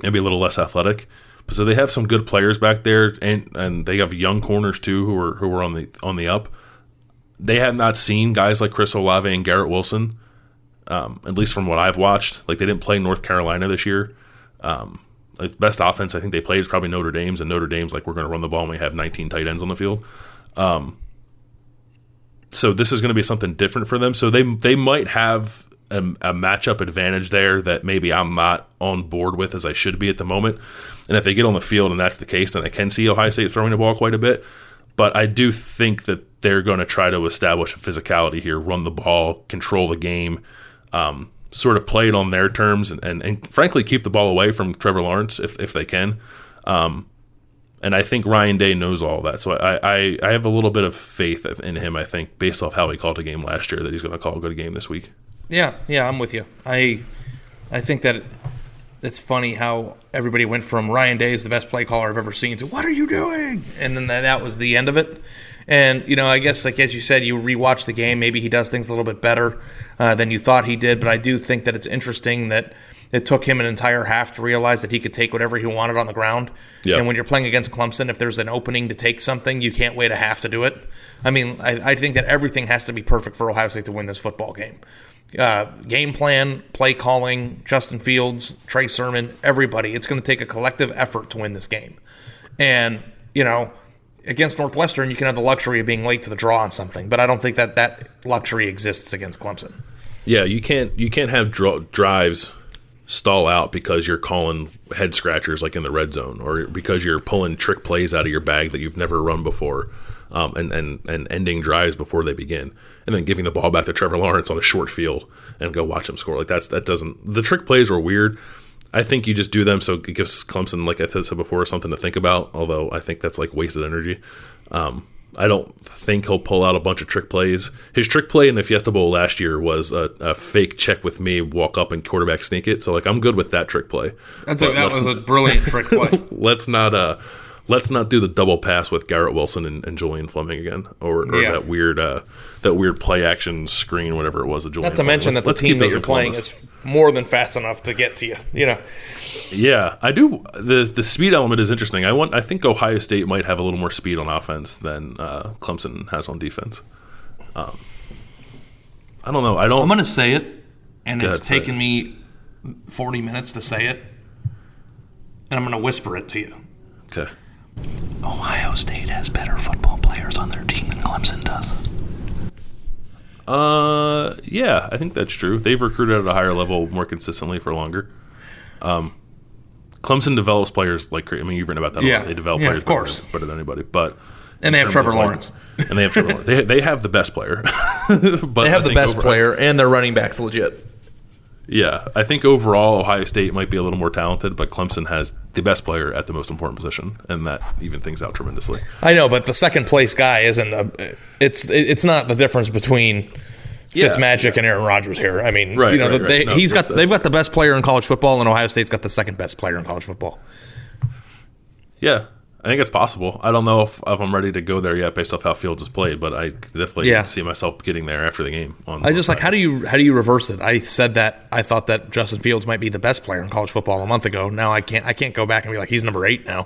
maybe a little less athletic, but so they have some good players back there, and and they have young corners too who are who are on the on the up. They have not seen guys like Chris Olave and Garrett Wilson, um, at least from what I've watched. Like they didn't play North Carolina this year. Um, best offense I think they played is probably Notre Dame's, and Notre Dame's like we're going to run the ball and we have 19 tight ends on the field. Um, so this is going to be something different for them. So they they might have a, a matchup advantage there that maybe I'm not on board with as I should be at the moment. And if they get on the field and that's the case, then I can see Ohio State throwing the ball quite a bit. But I do think that they're going to try to establish a physicality here, run the ball, control the game, um, sort of play it on their terms, and, and, and, frankly keep the ball away from Trevor Lawrence if, if they can. Um, and I think Ryan Day knows all that. So I, I, I have a little bit of faith in him, I think, based off how he called a game last year, that he's going to call a good game this week. Yeah, yeah, I'm with you. I I think that it's funny how everybody went from Ryan Day is the best play caller I've ever seen to what are you doing? And then that, that was the end of it. And you know, I guess like as you said, you rewatch the game. Maybe he does things a little bit better uh, than you thought he did. But I do think that it's interesting that it took him an entire half to realize that he could take whatever he wanted on the ground. Yeah. And when you're playing against Clemson, if there's an opening to take something, you can't wait a half to do it. I mean, I, I think that everything has to be perfect for Ohio State to win this football game. Uh, game plan, play calling, Justin Fields, Trey Sermon, everybody. It's going to take a collective effort to win this game. And, you know, against Northwestern, you can have the luxury of being late to the draw on something, but I don't think that that luxury exists against Clemson. Yeah, you can't you can't have dr- drives stall out because you're calling head scratchers like in the red zone or because you're pulling trick plays out of your bag that you've never run before um, and, and, and ending drives before they begin and then giving the ball back to Trevor Lawrence on a short field and go watch him score. Like that's, that doesn't, the trick plays were weird. I think you just do them so it gives Clemson, like I said before, something to think about. Although I think that's like wasted energy. Um, I don't think he'll pull out a bunch of trick plays. His trick play in the Fiesta Bowl last year was a, a fake check with me, walk up and quarterback sneak it. So like I'm good with that trick play. That's a, that was a brilliant trick play. let's not uh let's not do the double pass with Garrett Wilson and, and Julian Fleming again, or, or Yeah. that weird uh that weird play action screen, whatever it was. That Julian Not to Fleming. mention Let's- that the let's team keep that you're playing is more than fast enough to get to you. You know, Yeah, I do. the The speed element is interesting. I want. I think Ohio State might have a little more speed on offense than uh, Clemson has on defense. Um, I don't know. I don't. I'm going to say it, and Go it's ahead, say taken me 40 minutes to say it, and I'm going to whisper it to you. okay. Ohio State has better football players on their team than Clemson does. Uh, yeah, I think that's true. They've recruited at a higher level more consistently for longer. Um, Clemson develops players like I mean, you've written about that. a lot. they develop Yeah, players of course. better, better than anybody. But And they have Trevor like- Lawrence. and they have Trevor Lawrence. They they have the best player. but They I have the best player, and their running back's legit. Yeah, I think overall Ohio State might be a little more talented, but Clemson has the best player at the most important position, and that even things out tremendously. I know, but the second place guy isn't a. It's it's not the difference between Yeah, Fitzmagic and Aaron Rodgers here. I mean, Right, you know, right, the- they. No, he's got they've got the best player in college football, and Ohio State's got the second best player in college football. Yeah, I think it's possible. I don't know if, if I'm ready to go there yet based off how Fields has played, but I definitely Yeah. see myself getting there after the game. On I just like how do you how do you reverse it? I said that I thought that Justin Fields might be the best player in college football a month ago. Now I can't I can't go back and be like he's number eight now.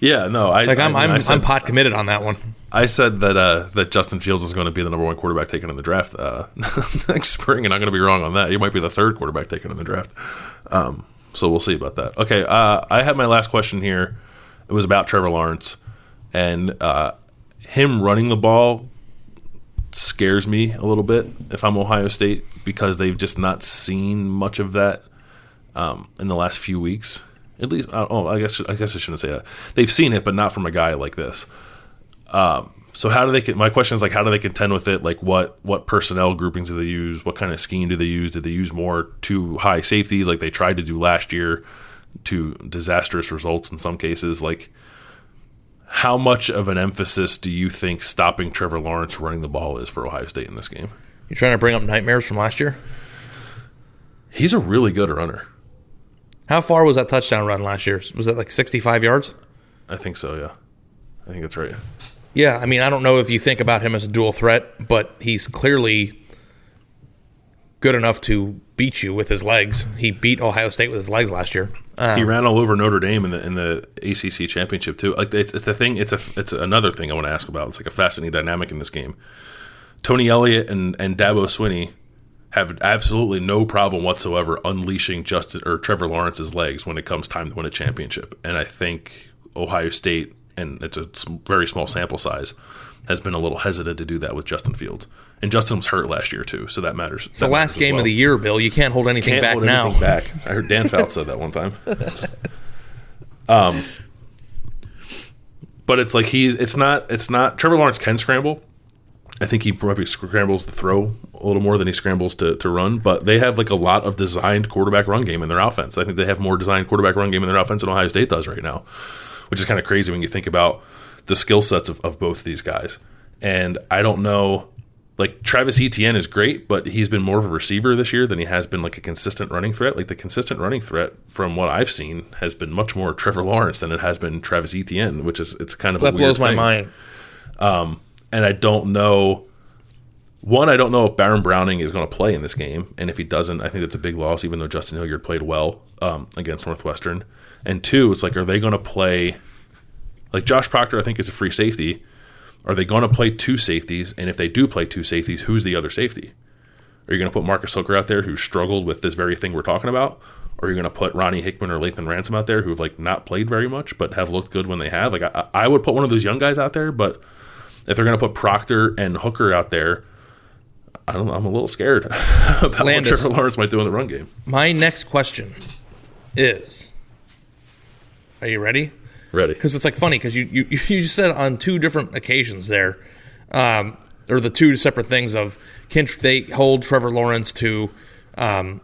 yeah, no, I Like I'm I, I'm, I said, I'm pot committed on that one. I said that uh, that Justin Fields is going to be the number one quarterback taken in the draft uh, next spring, and I'm going to be wrong on that. He might be the third quarterback taken in the draft. Um, so we'll see about that. Okay, uh, I had my last question here. It was about Trevor Lawrence and uh, him running the ball scares me a little bit if I'm Ohio State because they've just not seen much of that um, in the last few weeks. At least, oh, I guess I guess I shouldn't say that. They've seen it, but not from a guy like this. Um, so how do they? My question is like, how do they contend with it? Like, what what personnel groupings do they use? What kind of scheme do they use? Did they use more two high safeties like they tried to do last year? To disastrous results in some cases. Like, how much of an emphasis do you think stopping Trevor Lawrence running the ball is for Ohio State in this game? You trying to bring up nightmares from last year? He's a really good runner. How far was that touchdown run last year? Was that like 65 yards? I think so. Yeah, I think that's right. Yeah, I mean, I don't know if you think about him as a dual threat, but he's clearly good enough to beat you with his legs. He beat Ohio State with his legs last year. Uh, he ran all over Notre Dame in the in the ACC championship too. Like it's, it's the thing. It's a it's another thing I want to ask about. It's like a fascinating dynamic in this game. Tony Elliott and and Dabo Swinney have absolutely no problem whatsoever unleashing Justin or Trevor Lawrence's legs when it comes time to win a championship. And I think Ohio State, and it's a very small sample size, has been a little hesitant to do that with Justin Fields. And Justin was hurt last year too, so that matters. it's the last game of the year, Bill. You can't hold anything Can't back hold now. anything back. I heard Dan Fouts said that one time. Um, but it's like he's it's not it's not Trevor Lawrence can scramble. I think he probably scrambles to throw a little more than he scrambles to, to run, but they have like a lot of designed quarterback run game in their offense. I think they have more designed quarterback run game in their offense than Ohio State does right now, which is kind of crazy when you think about the skill sets of, of both these guys. And I don't know, like Travis Etienne is great, but he's been more of a receiver this year than he has been like a consistent running threat. Like the consistent running threat from what I've seen has been much more Trevor Lawrence than it has been Travis Etienne, which is it's kind of a That weird blows my thing. mind. Um, and I don't know. One, I don't know if Baron Browning is going to play in this game, and if he doesn't, I think that's a big loss. Even though Justin Hilliard played well um, against Northwestern, and two, it's like, are they going to play? Like Josh Proctor, I think is a free safety. Are they going to play two safeties? And if they do play two safeties, who's the other safety? Are you going to put Marcus Hooker out there who struggled with this very thing we're talking about? Or are you going to put Ronnie Hickman or Lathan Ransom out there who've like not played very much but have looked good when they have? Like I, I would put one of those young guys out there, but if they're going to put Proctor and Hooker out there, I don't know. I'm a little scared about Landis. what Trevor Lawrence might do in the run game. My next question is Are you ready? Ready. Because it's like funny because you, you, you said on two different occasions there, um, or the two separate things of can they hold Trevor Lawrence to um,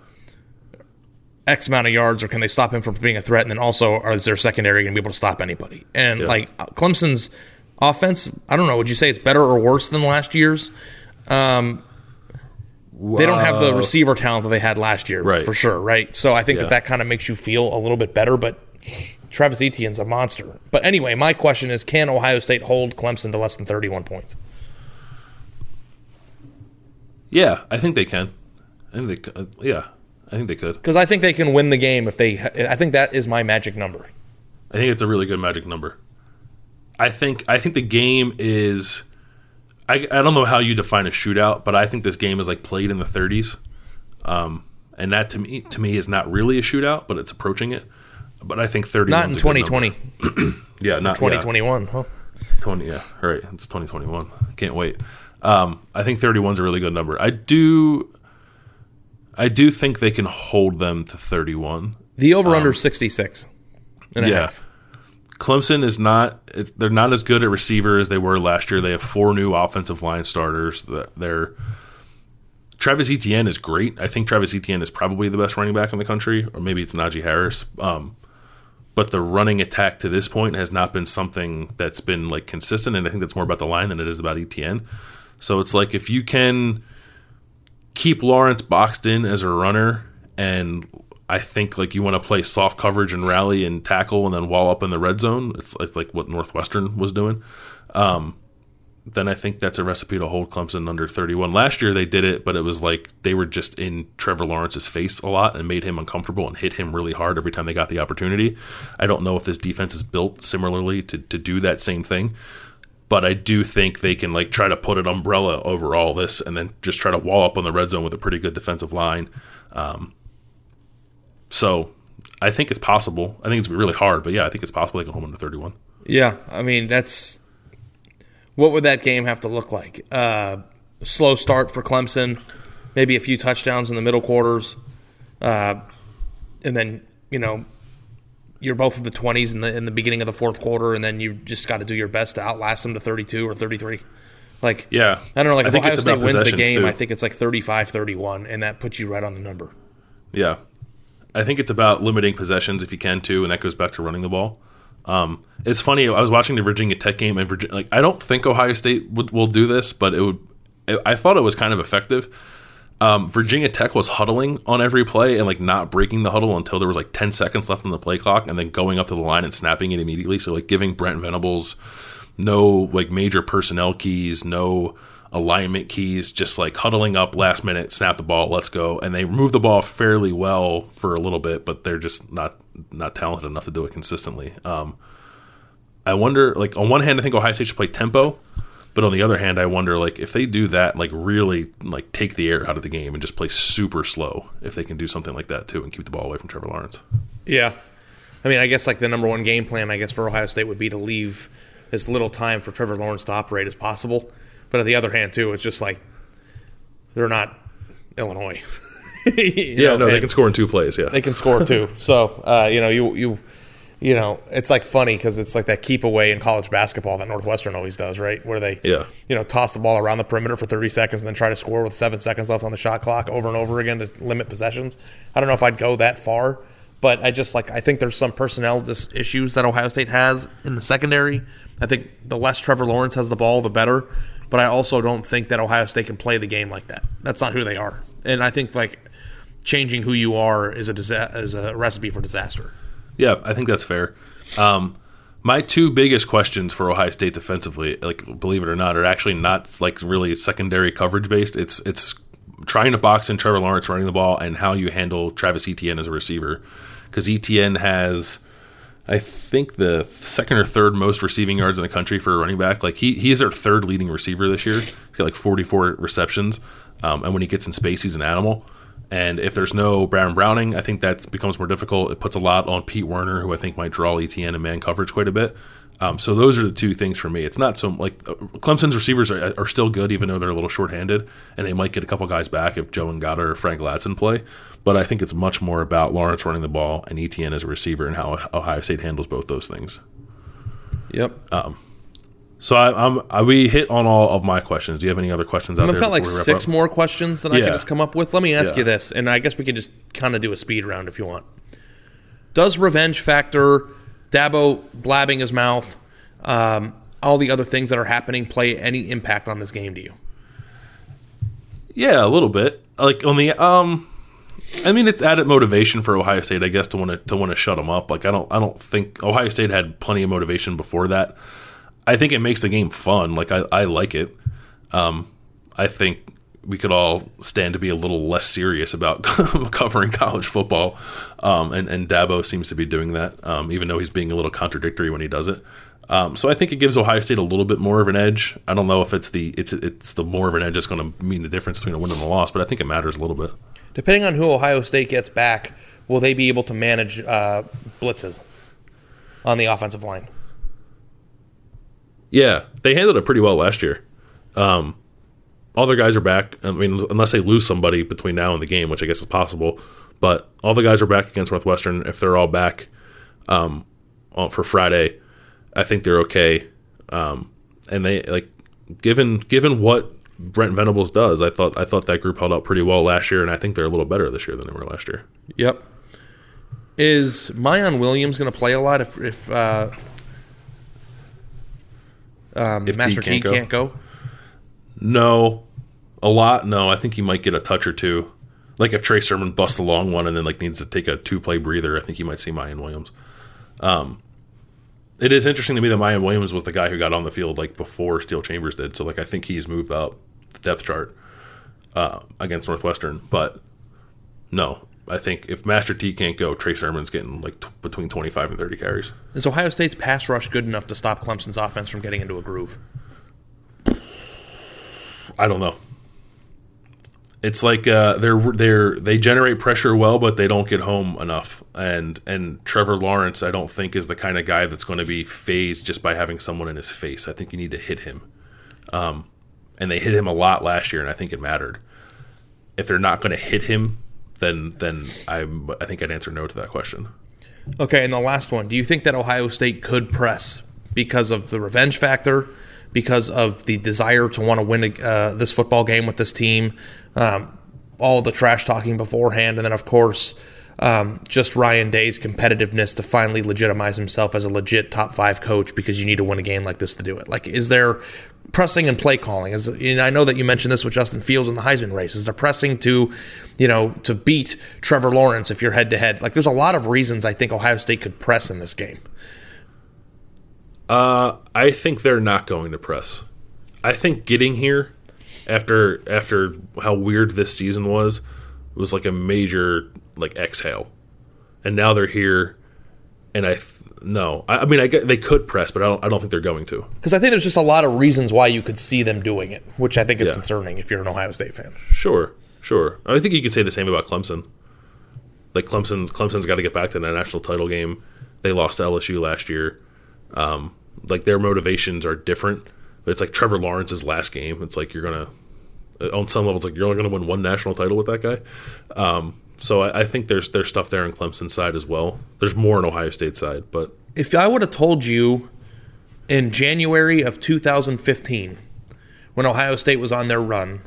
X amount of yards or can they stop him from being a threat? And then also, are, is their secondary going to be able to stop anybody? And Yeah. like Clemson's offense. I don't know. Would you say it's better or worse than last year's? Um, they don't have the receiver talent that they had last year, Right. for sure, right? So I think Yeah. that that kind of makes you feel a little bit better. But Travis Etienne's a monster. But anyway, my question is: Can Ohio State hold Clemson to less than thirty-one points? Yeah, I think they can. I think they. c- uh, Yeah, I think they could. Because I think they can win the game if they. I think that is my magic number. I think it's a really good magic number. I think I think the game is I, I don't know how you define a shootout, but I think this game is like played in the 30s. Um, and that to me to me is not really a shootout, but it's approaching it. But I think 30 Not in 2020, yeah, not 2021. Huh? Yeah, 20 yeah, all right. It's 2021. Can't wait. Um, I think 31 is a really good number. I do I do think they can hold them to 31. The over/under sixty-six and a yeah. half. Clemson is not. it's- They're not as good at receiver as they were last year. They have four new offensive line starters. That They're Travis Etienne is great. I think Travis Etienne is probably the best running back in the country, or maybe it's Najee Harris. Um, but the running attack to this point has not been something that's been like consistent, and I think that's more about the line than it is about Etienne. So it's like if you can keep Lawrence boxed in as a runner, and I think like you want to play soft coverage and rally and tackle, and then wall up in the red zone. It's like, like what Northwestern was doing. Um, then I think that's a recipe to hold Clemson under 31. Last year they did it, but it was like they were just in Trevor Lawrence's face a lot and made him uncomfortable and hit him really hard every time they got the opportunity. I don't know if this defense is built similarly to, to do that same thing, but I do think they can like try to put an umbrella over all this and then just try to wall up on the red zone with a pretty good defensive line. Um, so I think it's possible. I think it's really hard, but yeah, I think it's possible they can hold under 31. Yeah, I mean that's what would that game have to look like? Uh, slow start for Clemson, maybe a few touchdowns in the middle quarters, uh, and then you know you're both in the twenties in the in the beginning of the fourth quarter, and then you just got to do your best to outlast them to 32 or 33. Like Yeah. I don't know. Like I if think Ohio State wins the game, too. I think it's like 35-31, and that puts you right on the number. Yeah. I think it's about limiting possessions if you can too, and that goes back to running the ball. Um, it's funny. I was watching the Virginia Tech game, and Virginia, like I don't think Ohio State would, will do this, but it would. I I thought it was kind of effective. Um, Virginia Tech was huddling on every play and like not breaking the huddle until there was like ten seconds left on the play clock, and then going up to the line and snapping it immediately. So like giving Brent Venables no like major personnel keys, no alignment keys, just like huddling up last minute, snap the ball, let's go. And they move the ball fairly well for a little bit, but they're just not not talented enough to do it consistently. Um, I wonder, like on one hand, I think Ohio State should play tempo, but on the other hand, I wonder like if they do that, like really like take the air out of the game and just play super slow, if they can do something like that too and keep the ball away from Trevor Lawrence. Yeah. I mean, I guess like the number one game plan, I guess, for Ohio State would be to leave as little time for Trevor Lawrence to operate as possible. But on the other hand, too, it's just like they're not Illinois. Yeah, know, no, they and can score in two plays. Yeah, They can score too. So uh, you know, you you you know, it's like funny because it's like that keep away in college basketball that Northwestern always does, right? Where they Yeah. you know toss the ball around the perimeter for 30 seconds and then try to score with seven seconds left on the shot clock over and over again to limit possessions. I don't know if I'd go that far, but I just like I think there's some personnel dis- issues that Ohio State has in the secondary. I think the less Trevor Lawrence has the ball, the better. But I also don't think that Ohio State can play the game like that. That's not who they are. And I think like changing who you are is a disa- is a recipe for disaster. Yeah, I think that's fair. Um, my two biggest questions for Ohio State defensively, like believe it or not, are actually not like really secondary coverage based. It's it's trying to box in Trevor Lawrence running the ball and how you handle Travis Etienne as a receiver, because Etienne has. I think the second or third most receiving yards in the country for a running back. Like he he's their third leading receiver this year. He's got like 44 receptions, um, and when he gets in space, he's an animal. And if there's no Brown Browning, I think that becomes more difficult. It puts a lot on Pete Werner, who I think might draw Etienne and man coverage quite a bit. Um, so those are the two things for me. It's not so like Clemson's receivers are, are still good, even though they're a little shorthanded, and they might get a couple guys back if Joseph Ngata or Frank Ladson play. But I think it's much more about Lawrence running the ball and Etienne as a receiver and how Ohio State handles both those things. Yep. So I, I'm I, we hit on all of my questions. Do you have any other questions out I've there? got like before we wrap six up? more questions that I Yeah. can just come up with. Let me ask Yeah. you this, and I guess we could just kind of do a speed round if you want. Does revenge factor Dabo blabbing his mouth? Um, all the other things that are happening play any impact on this game to you? Yeah, a little bit. Like on the um, I mean, it's added motivation for Ohio State, I guess, to want to to want to shut them up. Like I don't I don't think Ohio State had plenty of motivation before that. I think it makes the game fun. Like I I like it. Um, I think we could all stand to be a little less serious about covering college football. Um, and, and Dabo seems to be doing that, um, even though he's being a little contradictory when he does it. Um, so I think it gives Ohio State a little bit more of an edge. I don't know if it's the it's it's the more of an edge that's going to mean the difference between a win and a loss, but I think it matters a little bit. Depending on who Ohio State gets back, will they be able to manage uh, blitzes on the offensive line? Yeah, they handled it pretty well last year. Um, all their guys are back. I mean, unless they lose somebody between now and the game, which I guess is possible. But all the guys are back against Northwestern. If they're all back um, for Friday, I think they're okay. Um, and they like given given what Brent Venables does, I thought I thought that group held up pretty well last year, and I think they're a little better this year than they were last year. Yep. Is Miyan Williams going to play a lot if if uh, um, If Master Teague can't go? can't go? No, a lot. No, I think he might get a touch or two. Like if Trey Sermon busts a long one and then like needs to take a two play breather, I think you might see Miyan Williams. Um, it is interesting to me that Miyan Williams was the guy who got on the field like before Steele Chambers did. So like I think he's moved up the depth chart uh, against Northwestern. But no, I think if Master Teague can't go, Trey Sermon's getting like t- between twenty five and thirty carries. Is Ohio State's pass rush good enough to stop Clemson's offense from getting into a groove? I don't know. It's like uh, they're they're they generate pressure well, but they don't get home enough. And and Trevor Lawrence, I don't think is the kind of guy that's going to be phased just by having someone in his face. I think you need to hit him, um, and they hit him a lot last year, and I think it mattered. If they're not going to hit him, then then I I think I'd answer no to that question. Okay, and the last one. Do you think that Ohio State could press because of the revenge factor, because of the desire to want to win uh, this football game with this team, um, all the trash talking beforehand, and then, of course, um, just Ryan Day's competitiveness to finally legitimize himself as a legit top five coach because you need to win a game like this to do it? Like, is there pressing and play calling? Is and I know that you mentioned this with Justin Fields in the Heisman race. Is there pressing to, you know, to beat Trevor Lawrence if you're head to head? Like, there's a lot of reasons I think Ohio State could press in this game. Uh, I think they're not going to press. I think getting here after after how weird this season was was like a major like exhale, and now they're here, and I th- no, I, I mean I they could press, but I don't I don't think they're going to. Because I think there's just a lot of reasons why you could see them doing it, which I think is Yeah. concerning if you're an Ohio State fan. Sure, sure. I think you could say the same about Clemson. Like Clemson, Clemson's got to get back to the national title game. They lost to LSU last year. Um, like their motivations are different. It's like Trevor Lawrence's last game. It's like you're gonna, on some level, it's like you're only gonna win one national title with that guy. Um, so I, I think there's there's stuff there on Clemson side as well. There's more on Ohio State side, but If I would have told you in January of 2015, when Ohio State was on their run,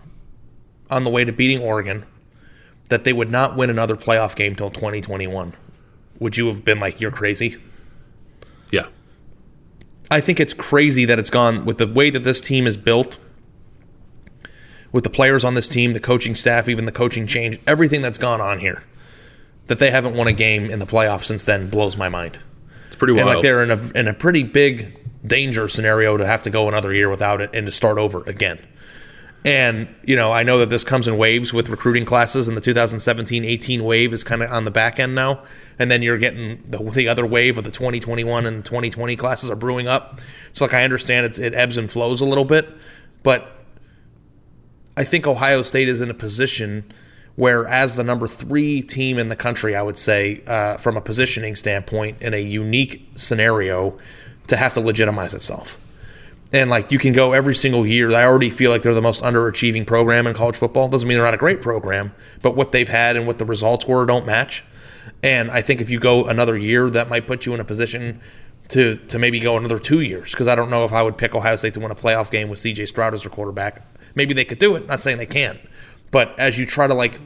on the way to beating Oregon, that they would not win another playoff game till 2021, would you have been like, you're crazy? yeah, I think it's crazy that it's gone with the way that this team is built, with the players on this team, the coaching staff, even the coaching change, everything that's gone on here, that they haven't won a game in the playoffs since then blows my mind. it's pretty And like they're in a in a pretty big danger scenario to have to go another year without it and to start over again. And you know, I know that this comes in waves with recruiting classes, and the 2017-18 wave is kind of on the back end now, and then you're getting the, the other wave of the 2021 and 2020 classes are brewing up. So, like, I understand it's, it ebbs and flows a little bit, but I think Ohio State is in a position where, as the number three team in the country, I would say, uh, from a positioning standpoint, in a unique scenario, to have to legitimize itself. And like you can go every single year. I already feel like they're the most underachieving program in college football. Doesn't mean they're not a great program, but what they've had and what the results were don't match. And I think if you go another year, that might put you in a position to to maybe go another two years. Because I don't know if I would pick Ohio State to win a playoff game with C.J. Stroud as their quarterback. Maybe they could do it. Not saying they can't, but as you try to like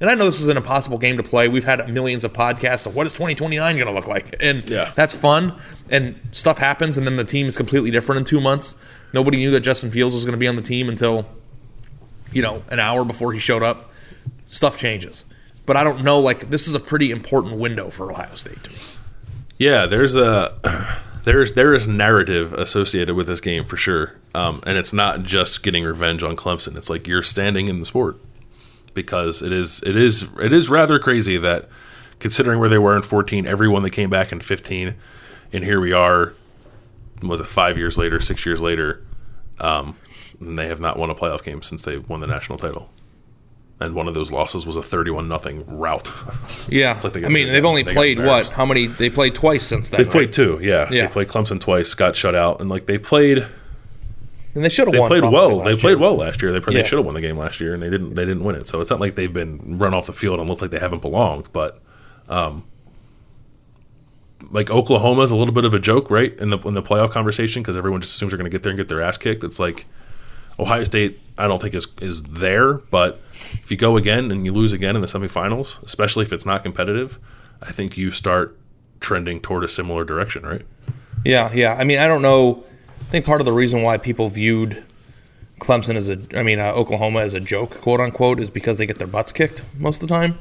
And I know this is an impossible game to play. We've had millions of podcasts of what is 2029 going to look like, and Yeah. that's fun. And stuff happens, and then the team is completely different in two months. Nobody knew that Justin Fields was going to be on the team until you know an hour before he showed up. Stuff changes, but I don't know. Like this is a pretty important window for Ohio State to me. Yeah, there's a there's there is narrative associated with this game for sure, um, and it's not just getting revenge on Clemson. It's like you're standing in the sport because it is it is it is rather crazy that considering where they were in 14, everyone that came back in 15, and here we are. Was it five years later, six years later? Um, and they have not won a playoff game since they won the national title. And one of those losses was a 31 nothing rout. Yeah, like they I mean they they've only they played what? How many? They played twice since then. They've played two, yeah. Yeah. They played Clemson twice, got shut out, and like they played, and they should have they won. played well. They played year. well last year. They, probably Yeah. they should have won the game last year, and they didn't. They didn't win it. So it's not like they've been run off the field and look like they haven't belonged. But, um, like Oklahoma is a little bit of a joke, right? In the in the playoff conversation because everyone just assumes they're going to get there and get their ass kicked. It's like Ohio State. I don't think is is there, but if you go again and you lose again in the semifinals, especially if it's not competitive, I think you start trending toward a similar direction, right? Yeah, yeah. I mean, I don't know. I think part of the reason why people viewed Clemson as a, I mean, uh, Oklahoma as a joke, quote unquote, is because they get their butts kicked most of the time.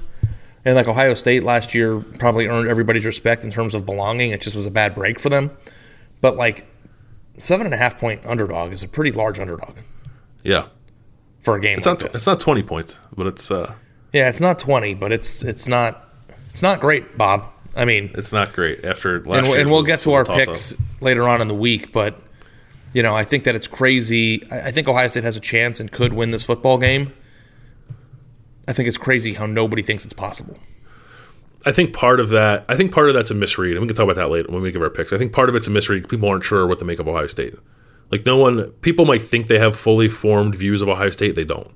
And like Ohio State last year probably earned everybody's respect in terms of belonging. It just was a bad break for them. But like seven and a half point underdog is a pretty large underdog Yeah. for a game It's like not this. it's not twenty points, but it's uh yeah, it's not twenty, but it's it's not it's not great, Bob. I mean, it's not great after last and, and we'll was- get to our picks later on in the week, but you know, I think that it's crazy. I I think Ohio State has a chance and could win this football game. I think it's crazy how nobody thinks it's possible. I think part of that I think part of that's a misread, and we can talk about that later when we give our picks. I think part of it's a misread. People aren't sure what to make of Ohio State. Like no one people might think they have fully formed views of Ohio State, they don't.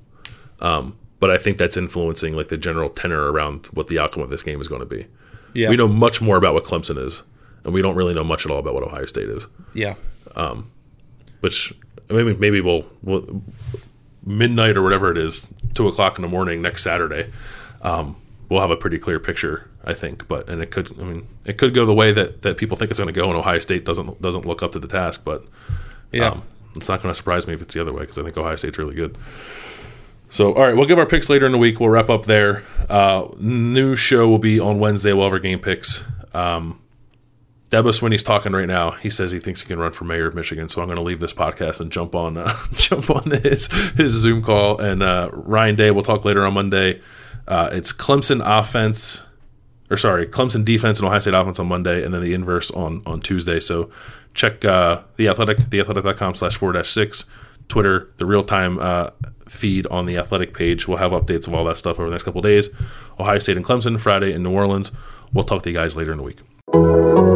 Um, but I think that's influencing like the general tenor around what the outcome of this game is going to be. Yeah. We know much more about what Clemson is, and we don't really know much at all about what Ohio State is. Yeah. which maybe maybe we'll, we'll midnight or whatever it is, two o'clock in the morning next Saturday. Um, we'll have a pretty clear picture, I think. But and it could, I mean, it could go the way that, that people think it's going to go, and Ohio State doesn't doesn't look up to the task. But Yeah. um, it's not going to surprise me if it's the other way because I think Ohio State's really good. So, all right, we'll give our picks later in the week. We'll wrap up there. Uh, new show will be on Wednesday. We'll have our game picks. Um, Dabo Swinney's talking right now. He says he thinks he can run for mayor of Michigan. So I'm going to leave this podcast and jump on uh, jump on his his Zoom call. And uh, Ryan Day, we'll talk later on Monday. Uh, it's Clemson offense, or sorry, Clemson defense and Ohio State offense on Monday, and then the inverse on on Tuesday. So check uh, the Athletic, theathletic.com slash four dash six, Twitter, the real time uh, feed on the Athletic page. We'll have updates of all that stuff over the next couple days. Ohio State and Clemson Friday in New Orleans. We'll talk to you guys later in the week.